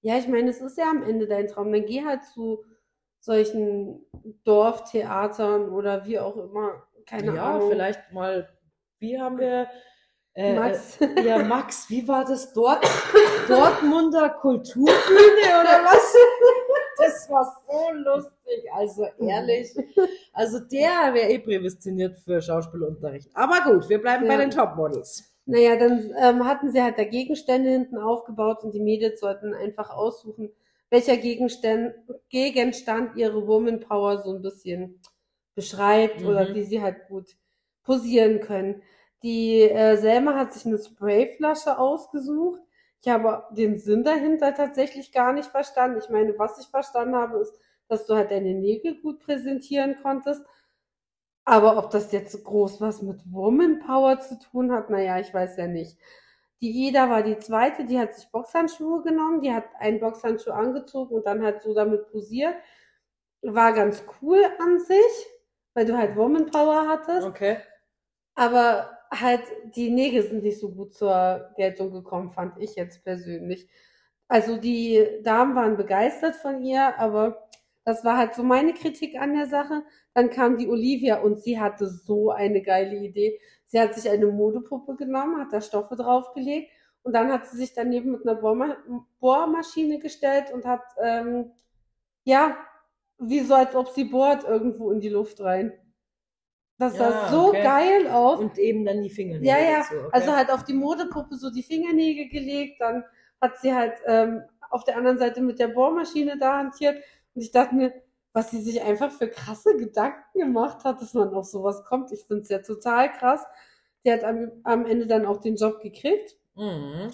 Ja, ich meine, es ist ja am Ende dein Traum. Dann geh halt zu solchen Dorftheatern oder wie auch immer. Keine ja, Ahnung. vielleicht mal, wie haben wir, äh, Max. äh, ja, *laughs* Max, wie war das dort? Dortmunder Kulturbühne oder was? *laughs* Das war so lustig, also ehrlich. Also der wäre eh prädestiniert für Schauspielunterricht. Aber gut, wir bleiben bei Ja. den Topmodels. Naja, dann ähm, hatten sie halt da Gegenstände hinten aufgebaut und die Mädels sollten einfach aussuchen, welcher Gegenstand, Gegenstand ihre Woman Power so ein bisschen beschreibt Mhm. oder wie sie halt gut posieren können. Die äh, Selma hat sich eine Sprayflasche ausgesucht. Ich habe den Sinn dahinter tatsächlich gar nicht verstanden. Ich meine, was ich verstanden habe, ist, dass du halt deine Nägel gut präsentieren konntest. Aber ob das jetzt groß was mit Woman Power zu tun hat, naja, ich weiß ja nicht. Die Ida war die zweite, die hat sich Boxhandschuhe genommen, die hat einen Boxhandschuh angezogen und dann halt so damit posiert. War ganz cool an sich, weil du halt Woman Power hattest. Okay. Aber halt, die Nägel sind nicht so gut zur Geltung gekommen, fand ich jetzt persönlich. Also die Damen waren begeistert von ihr, aber das war halt so meine Kritik an der Sache. Dann kam die Olivia und sie hatte so eine geile Idee. Sie hat sich eine Modepuppe genommen, hat da Stoffe draufgelegt und dann hat sie sich daneben mit einer Bohrma Bohrmaschine gestellt und hat, ähm, ja, wie so als ob sie bohrt irgendwo in die Luft rein. Das sah Ja, so okay. geil aus. Und eben dann die Fingernägel Ja, ja, dazu, okay. also halt auf die Modepuppe so die Fingernägel gelegt, dann hat sie halt ähm, auf der anderen Seite mit der Bohrmaschine da hantiert und ich dachte mir, was sie sich einfach für krasse Gedanken gemacht hat, dass man auf sowas kommt. Ich finde es ja total krass. Die hat am, am Ende dann auch den Job gekriegt Mhm.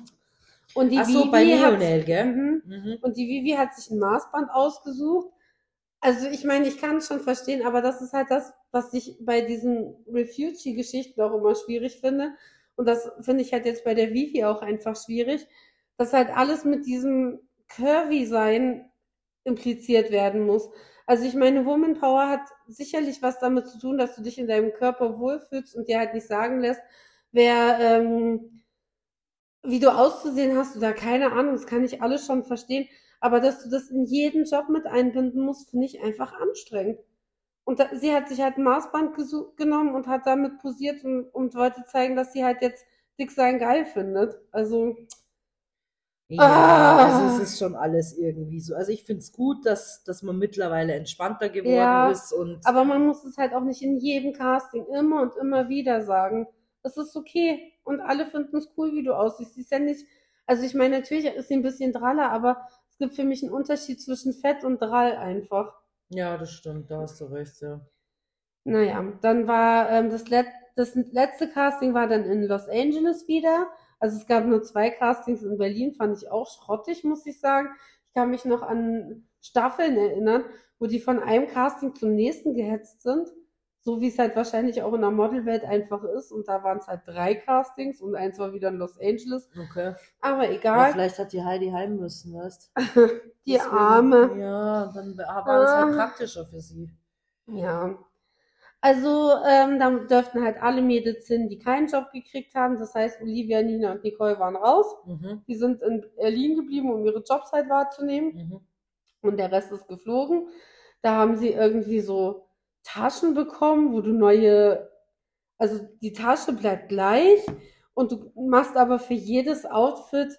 und die Ach so, Vivi bei hat, Neonel, gell? Mhm. Mhm. Und die Vivi hat sich ein Maßband ausgesucht. Also ich meine, ich kann es schon verstehen, aber das ist halt das, was ich bei diesen Refugee-Geschichten auch immer schwierig finde. Und das finde ich halt jetzt bei der Vivi auch einfach schwierig, dass halt alles mit diesem Curvy-Sein impliziert werden muss. Also ich meine, Woman Power hat sicherlich was damit zu tun, dass du dich in deinem Körper wohlfühlst und dir halt nicht sagen lässt, wer, ähm, wie du auszusehen hast oder keine Ahnung, das kann ich alles schon verstehen. Aber dass du das in jeden Job mit einbinden musst, finde ich einfach anstrengend. Und da, sie hat sich halt ein Maßband genommen und hat damit posiert und, und wollte zeigen, dass sie halt jetzt dick sein geil findet. Also, Ja, Ah. also es ist schon alles irgendwie so. Also ich finde es gut, dass, dass man mittlerweile entspannter geworden Ja, ist und aber man muss es halt auch nicht in jedem Casting immer und immer wieder sagen. Es ist okay. Und alle finden es cool, wie du aussiehst. Sie ist ja nicht, also ich meine, natürlich ist sie ein bisschen draller, aber gibt für mich einen Unterschied zwischen Fett und Drall einfach. ja, das stimmt, da hast du recht, ja. Naja, dann war ähm, das, Let das letzte Casting war dann in Los Angeles wieder. Also es gab nur zwei Castings in Berlin, fand ich auch schrottig, muss ich sagen. Ich kann mich noch an Staffeln erinnern, wo die von einem Casting zum nächsten gehetzt sind. So wie es halt wahrscheinlich auch in der Modelwelt einfach ist. Und da waren es halt drei Castings und eins war wieder in Los Angeles. Okay. Aber egal, vielleicht hat die Heidi heim müssen, weißt *laughs* die Deswegen- Arme. Ja, dann war das halt Ah. praktischer für sie. Ja. Also, ähm, da dürften halt alle Mädels hin, die keinen Job gekriegt haben. Das heißt, Olivia, Nina und Nicole waren raus. Mhm. Die sind in Berlin geblieben, um ihre Jobs halt wahrzunehmen. Mhm. Und der Rest ist geflogen. Da haben sie irgendwie so Taschen bekommen, wo du neue, also die Tasche bleibt gleich und du machst aber für jedes Outfit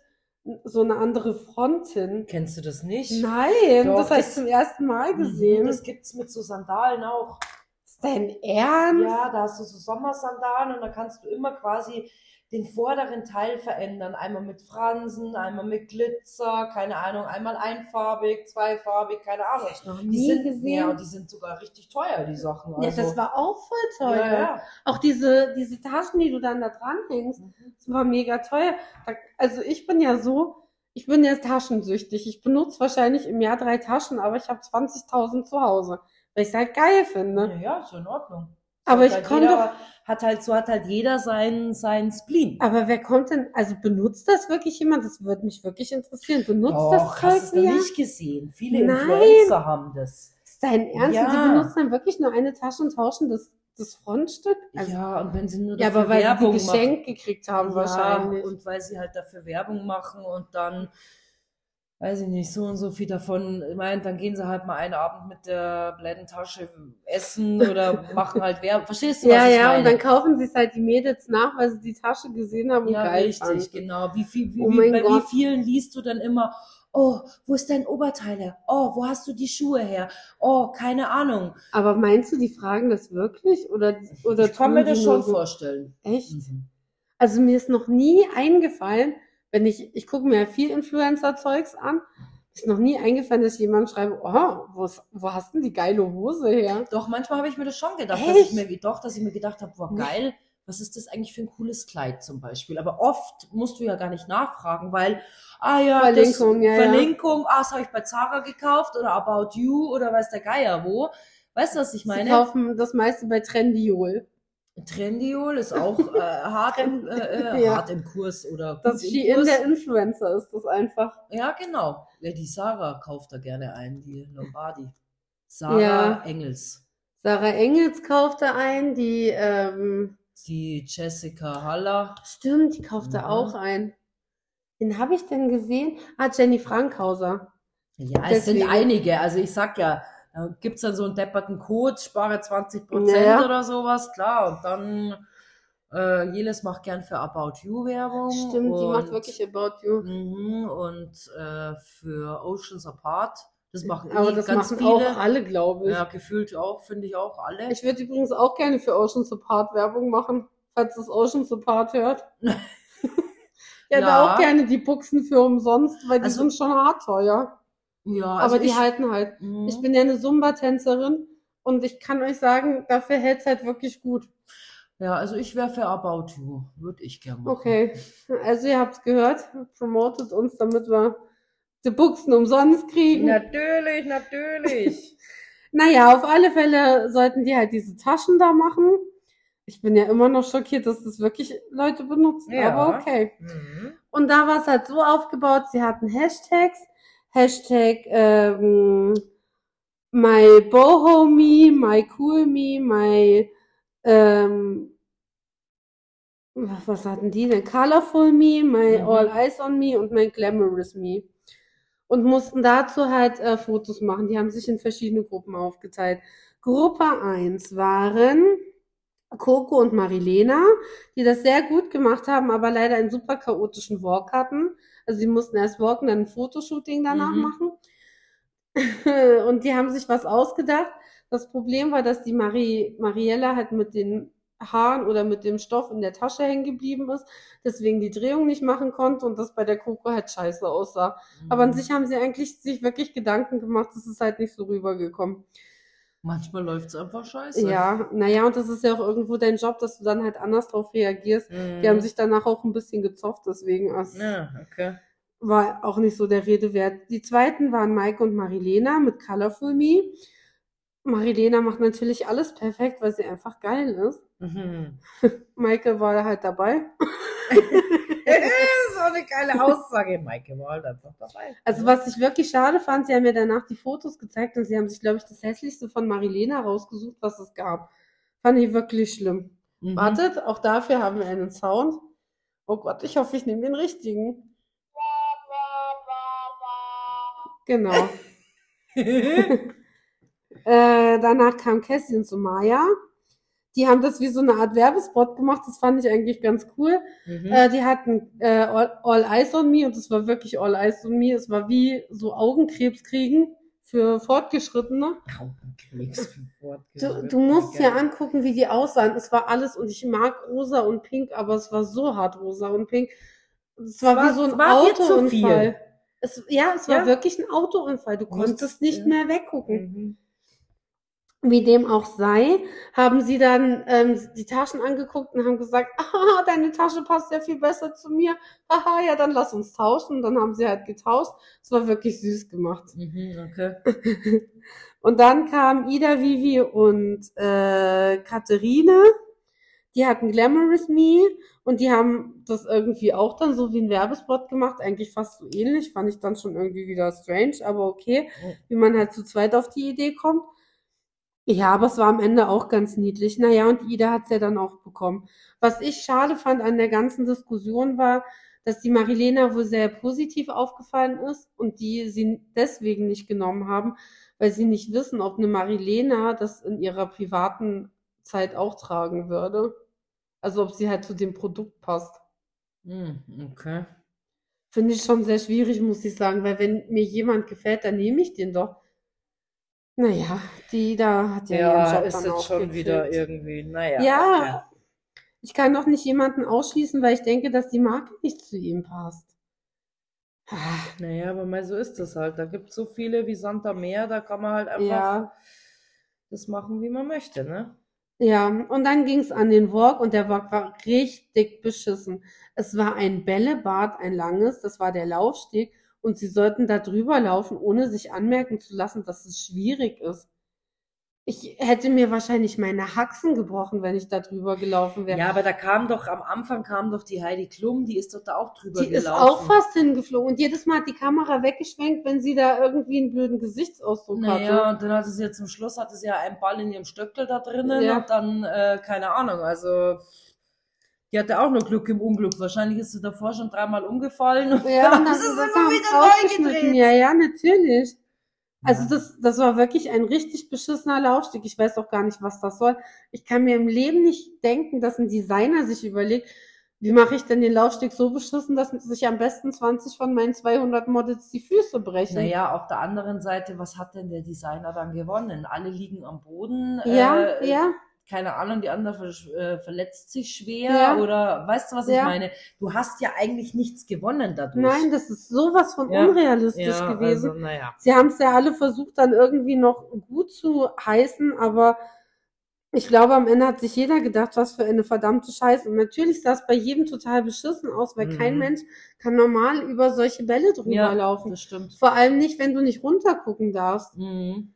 so eine andere Front hin. Kennst du das nicht? Nein, Doch, das habe ich zum ersten Mal Mhm, gesehen. Das gibt's mit so Sandalen auch. Ist dein Ernst? Ja, da hast du so Sommersandalen und da kannst du immer quasi den vorderen Teil verändern. Einmal mit Fransen, einmal mit Glitzer, keine Ahnung, einmal einfarbig, zweifarbig, keine Ahnung. noch Die nie sind, gesehen. Ja, und die sind sogar richtig teuer, die Sachen. Ja, Also, das war auch voll teuer. Ja, ja. Auch diese, diese Taschen, die du dann da dran hängst, Mhm. das war mega teuer. Also ich bin ja so, ich bin jetzt taschensüchtig. Ich benutze wahrscheinlich im Jahr drei Taschen, aber ich habe 20.000 zu Hause, weil ich es halt geil finde. Ja, ja, ist in Ordnung. Aber ich halt konnte- hat halt, so hat halt jeder sein, sein Spleen. Aber wer kommt denn, also benutzt das wirklich jemand? Das würde mich wirklich interessieren. Benutzt Doch, das hast du Zeug noch wieder? nicht gesehen? Viele Nein. Influencer haben das. Ist dein Ernst? Ja. Und die benutzen dann wirklich nur eine Tasche und tauschen das, das Frontstück? Also, ja, und wenn sie nur ja, dafür aber weil Werbung sie die geschenkt gekriegt haben machen. wahrscheinlich. Ja, und weil sie halt dafür Werbung machen und dann, weiß ich nicht, so und so viel davon, ich meine, dann gehen sie halt mal einen Abend mit der Blättentasche essen oder *laughs* machen halt Werbung. Verstehst du, was ja, ich ja, meine? und dann kaufen sie es halt die Mädels nach, weil sie die Tasche gesehen haben und Ja, geil richtig, fanden. genau. Wie viel, wie, Oh wie, bei wie Gott. vielen liest du dann immer, oh, wo ist dein Oberteil her? Oh, wo hast du die Schuhe her? Oh, keine Ahnung. Aber meinst du, die fragen das wirklich? Oder, oder ich kann mir das schon so? vorstellen. Echt? Mhm. Also mir ist noch nie eingefallen, wenn ich, ich gucke mir ja viel Influencer-Zeugs an, ist noch nie eingefallen, dass jemand schreibt, oh, wo, ist, wo hast denn die geile Hose her? Doch, manchmal habe ich mir das schon gedacht, Echt? dass ich mir, doch, dass ich mir gedacht habe, boah, geil, was ist das eigentlich für ein cooles Kleid zum Beispiel? Aber oft musst du ja gar nicht nachfragen, weil, ah ja, Verlinkung, das, ja, ja. Verlinkung, ah, das habe ich bei Zara gekauft oder About You oder weiß der Geier wo. Weißt du, was ich Sie meine? kaufen das meiste bei Trendiol. Trendiol ist auch äh, hart, im, äh, äh, *laughs* Ja. hart im Kurs oder Das Shein der Influencer ist das einfach. Ja, genau. Ja, die Sarah kauft da gerne ein, die Lombardi. Sarah Ja. Engels. Sarah Engels kaufte ein, die, ähm, Die Jessica Haller. stimmt, die kaufte Mhm. auch ein. Wen habe ich denn gesehen? Ah, Jenny Frankhauser. Ja, es sind einige. Also ich sag ja, da gibt's dann so einen depperten Code, spare 20 Prozent Ja. oder sowas, klar. Und dann, äh, Jeles macht gern für About You Werbung. Stimmt, die und, macht wirklich About You. Mhm, und äh, für Oceans Apart. Das machen Aber eh das ganz machen viele. auch alle, glaube ich. Ja, gefühlt auch, finde ich auch alle. Ich würde übrigens auch gerne für Ocean Apart Werbung machen, falls das Ocean Apart hört. *laughs* Hätte Ja. auch gerne die Buchsen für umsonst, weil die Also- sind schon hart teuer. Ja, also Aber die ich, halten halt. Mhm. Ich bin ja eine Zumba-Tänzerin und ich kann euch sagen, dafür hält's halt wirklich gut. Ja, also ich wäre für About You. Würde ich gerne machen. Okay, also ihr habt's gehört, promotet uns, damit wir die Buchsen umsonst kriegen. Natürlich, natürlich. *laughs* Naja, auf alle Fälle sollten die halt diese Taschen da machen. Ich bin ja immer noch schockiert, dass das wirklich Leute benutzen, Ja. aber okay. mhm. Und da war es halt so aufgebaut, sie hatten Hashtags, Hashtag ähm, my boho me, my cool me, my ähm, was hatten die denn? Colorful me, my Mhm. all eyes on me und my glamorous me. Und mussten dazu halt äh, Fotos machen. Die haben sich in verschiedene Gruppen aufgeteilt. Gruppe 1 waren Coco und Marilena, die das sehr gut gemacht haben, aber leider einen super chaotischen Walk hatten. Also sie mussten erst walken, dann ein Fotoshooting danach Mhm. machen. *laughs* Und die haben sich was ausgedacht. Das Problem war, dass die Marie, Mariella halt mit den Haaren oder mit dem Stoff in der Tasche hängen geblieben ist, deswegen die Drehung nicht machen konnte und das bei der Coco halt scheiße aussah. Aber an Mhm. sich haben sie eigentlich sich wirklich Gedanken gemacht, das ist halt nicht so rübergekommen. Manchmal läuft's einfach scheiße. Ja, naja, und das ist ja auch irgendwo dein Job, dass du dann halt anders drauf reagierst. Mhm. Die haben sich danach auch ein bisschen gezofft, deswegen es Ja, okay. war auch nicht so der Rede wert. Die zweiten waren Maike und Marilena mit Colorful Me. Marilena macht natürlich alles perfekt, weil sie einfach geil ist. Mhm. *laughs* Maike war halt dabei. *laughs* ist eine geile Aussage. Maike war halt einfach dabei. Also was ich wirklich schade fand, sie haben mir danach die Fotos gezeigt und sie haben sich, glaube ich, das hässlichste von Marilena rausgesucht, was es gab. Fand ich wirklich schlimm. Mhm. Wartet, auch dafür haben wir einen Sound. Oh Gott, ich hoffe, ich nehme den richtigen. Genau. *laughs* *laughs* Äh, danach kam Cassie und Sumaya. Die haben das wie so eine Art Werbespot gemacht. Das fand ich eigentlich ganz cool. Mhm. Äh, die hatten äh, all, all Eyes on Me und das war wirklich All Eyes on Me. Es war wie so Augenkrebs kriegen für Fortgeschrittene. Traubenkeks für Du, Fortgeschrittene. du musst dir Geil. angucken, wie die aussahen. Es war alles, und ich mag rosa und pink, aber es war so hart rosa und pink. Es war, war- wie so ein es Autounfall. Es, ja, es war Ja. wirklich ein Autounfall. Du konntest nicht ja. mehr weggucken. Mhm. Wie dem auch sei, haben sie dann ähm, die Taschen angeguckt und haben gesagt, *laughs* ah, deine Tasche passt ja viel besser zu mir. Haha, ja, dann lass uns tauschen. Und dann haben sie halt getauscht. Es war wirklich süß gemacht. Mhm, okay. *laughs* Und dann kamen Ida, Vivi und äh, Katharine. Die hatten Glamorous Me und die haben das irgendwie auch dann so wie ein Werbespot gemacht, eigentlich fast so ähnlich, fand ich dann schon irgendwie wieder strange, aber okay, wie man halt zu zweit auf die Idee kommt. Ja, aber es war am Ende auch ganz niedlich. Naja, und Ida hat's ja dann auch bekommen. Was ich schade fand an der ganzen Diskussion war, dass die Marilena wohl sehr positiv aufgefallen ist und die sie deswegen nicht genommen haben, weil sie nicht wissen, ob eine Marilena das in ihrer privaten Zeit auch tragen würde. Also ob sie halt zu dem Produkt passt. Mhm, okay. Finde ich schon sehr schwierig, muss ich sagen, weil wenn mir jemand gefällt, dann nehme ich den doch. Naja, die da hat ja, ihren Ja, Job ist jetzt auch schon wieder gekriegt. irgendwie, naja. Ja, ich kann doch nicht jemanden ausschließen, weil ich denke, dass die Marke nicht zu ihm passt. Ah, Okay. Naja, aber mal so ist das halt. Da gibt es so viele wie Sand am Meer, da kann man halt einfach Ja, das machen, wie man möchte, ne? ja. Und dann ging's an den Walk und der Walk war richtig beschissen. Es war ein Bällebad, ein langes, das war der Laufsteg und sie sollten da drüber laufen, ohne sich anmerken zu lassen, dass es schwierig ist. Ich hätte mir wahrscheinlich meine Haxen gebrochen, wenn ich da drüber gelaufen wäre. Ja, aber da kam doch, am Anfang kam doch die Heidi Klum, die ist doch da auch drüber Die ist gelaufen. auch fast hingeflogen und jedes Mal hat die Kamera weggeschwenkt, wenn sie da irgendwie einen blöden Gesichtsausdruck Naja, hatte. und dann hatte sie ja zum Schluss, hatte sie ja einen Ball in ihrem Stöckel da drinnen Ja. und dann, äh, keine Ahnung, also die hatte auch nur Glück im Unglück. Wahrscheinlich ist sie davor schon dreimal umgefallen und Ja, *laughs* und dann ist es immer wieder rausgeschnitten. reingedreht. Ja, ja, natürlich. Also das, das war wirklich ein richtig beschissener Laufsteg. Ich weiß auch gar nicht, was das soll. Ich kann mir im Leben nicht denken, dass ein Designer sich überlegt, wie mache ich denn den Laufsteg so beschissen, dass sich am besten 20 von meinen 200 Models die Füße brechen. Naja, auf der anderen Seite, was hat denn der Designer dann gewonnen? Alle liegen am Boden. Ja, äh, ja, Keine Ahnung, die andere äh, verletzt sich schwer Ja. oder weißt du, was ich Ja. meine? Du hast ja eigentlich nichts gewonnen dadurch. nein, das ist sowas von Ja, unrealistisch gewesen. Also, naja. Sie haben es ja alle versucht, dann irgendwie noch gut zu heißen, aber ich glaube, am Ende hat sich jeder gedacht, was für eine verdammte Scheiße. Und natürlich sah es bei jedem total beschissen aus, weil kein Mhm. Mensch kann normal über solche Bälle drüber Ja, laufen. das stimmt. Vor allem nicht, wenn du nicht runtergucken darfst. Mhm.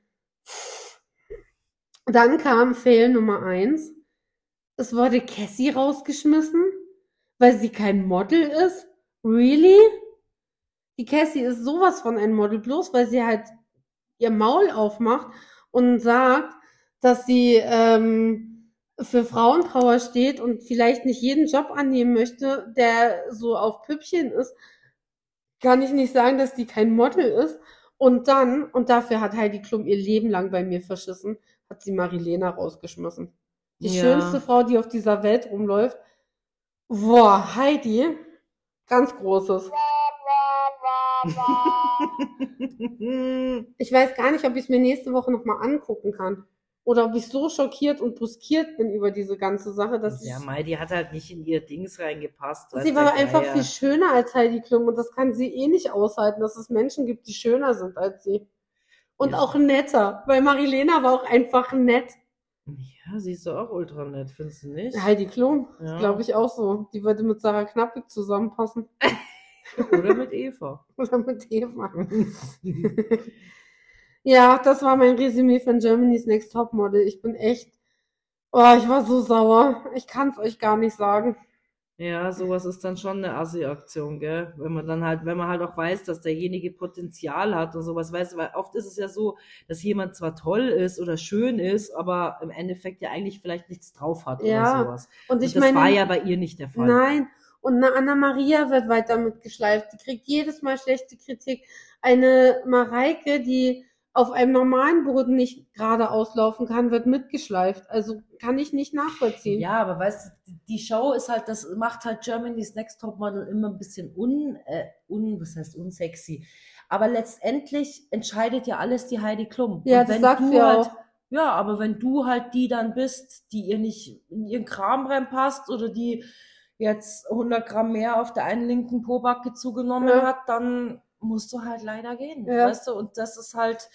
Dann kam Fail Nummer eins. Es wurde Cassie rausgeschmissen, weil sie kein Model ist. Really? Die Cassie ist sowas von ein Model, bloß weil sie halt ihr Maul aufmacht und sagt, dass sie ähm, für Frauenpower steht und vielleicht nicht jeden Job annehmen möchte, der so auf Püppchen ist, kann ich nicht sagen, dass die kein Model ist. Und dann, und dafür hat Heidi Klum ihr Leben lang bei mir verschissen, hat sie Marilena rausgeschmissen. Die Ja. schönste Frau, die auf dieser Welt rumläuft. Boah, Heidi, ganz großes. *laughs* Ich weiß gar nicht, ob ich es mir nächste Woche nochmal angucken kann. Oder ob ich so schockiert und bruskiert bin über diese ganze Sache, dass ja, ich. Mai, die hat halt nicht in ihr Dings reingepasst. Sie war einfach Geier. viel schöner als Heidi Klum und das kann sie eh nicht aushalten, dass es Menschen gibt, die schöner sind als sie. Und Ja. auch netter, weil Marilena war auch einfach nett. Ja, sie ist doch auch ultra nett, findest du nicht? Heidi Klum, Ja. glaube ich auch so. Die würde mit Sarah Knappig zusammenpassen. *laughs* Oder mit Eva. *laughs* Oder mit Eva. *laughs* Ja, das war mein Resümee von Germany's Next Topmodel. Ich bin echt, oh, ich war so sauer. Ich kann es euch gar nicht sagen. Ja, sowas ist dann schon eine Assi-Aktion, gell? Wenn man dann halt, wenn man halt auch weiß, dass derjenige Potenzial hat und sowas, weißt du, weil oft ist es ja so, dass jemand zwar toll ist oder schön ist, aber im Endeffekt ja eigentlich vielleicht nichts drauf hat Ja, oder sowas. Und Und ich das meine, war ja bei ihr nicht der Fall. nein. Und eine Anna Maria wird weiter mitgeschleift. Die kriegt jedes Mal schlechte Kritik. Eine Mareike, die auf einem normalen Boden nicht gerade auslaufen kann, wird mitgeschleift. Also kann ich nicht nachvollziehen. Ja, aber weißt du, die Show ist halt, das macht halt Germany's Next Topmodel immer ein bisschen un, äh, un, was heißt unsexy. Aber letztendlich entscheidet ja alles die Heidi Klum. Ja, Und das sagt du sie halt, auch. ja, aber wenn du halt die dann bist, die ihr nicht in ihren Kram reinpasst oder die jetzt 100 Gramm mehr auf der einen linken Pobacke zugenommen Ja. hat, dann musst du halt leider gehen, Ja. weißt du? Und das ist halt,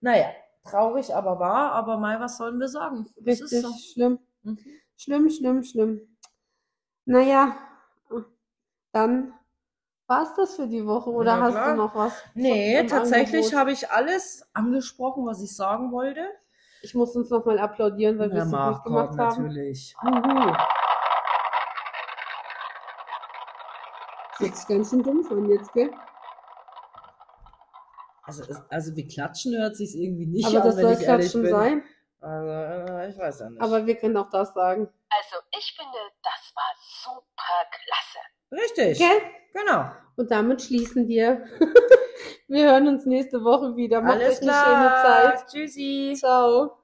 naja, traurig, aber wahr, aber mal, was sollen wir sagen? Ist Richtig so. schlimm. Mhm. Schlimm, schlimm, schlimm. Naja, dann war es das für die Woche. Oder Na hast klar. du noch was? Nee, tatsächlich habe ich alles angesprochen, was ich sagen wollte. Ich muss uns nochmal applaudieren, weil wir es so gut gemacht haben. natürlich. Juhu. Sich ganz schön dumm an jetzt, gell? Also, also wie klatschen hört sich irgendwie nicht Aber an, das soll Klatschen sein. Also, äh, ich weiß ja nicht. Aber wir können auch das sagen. Also ich finde, das war super klasse. Richtig. Gell? Genau. Und damit schließen wir. *laughs* wir hören uns nächste Woche wieder. Macht Alles euch eine klar. schöne Zeit. Tschüssi. Ciao.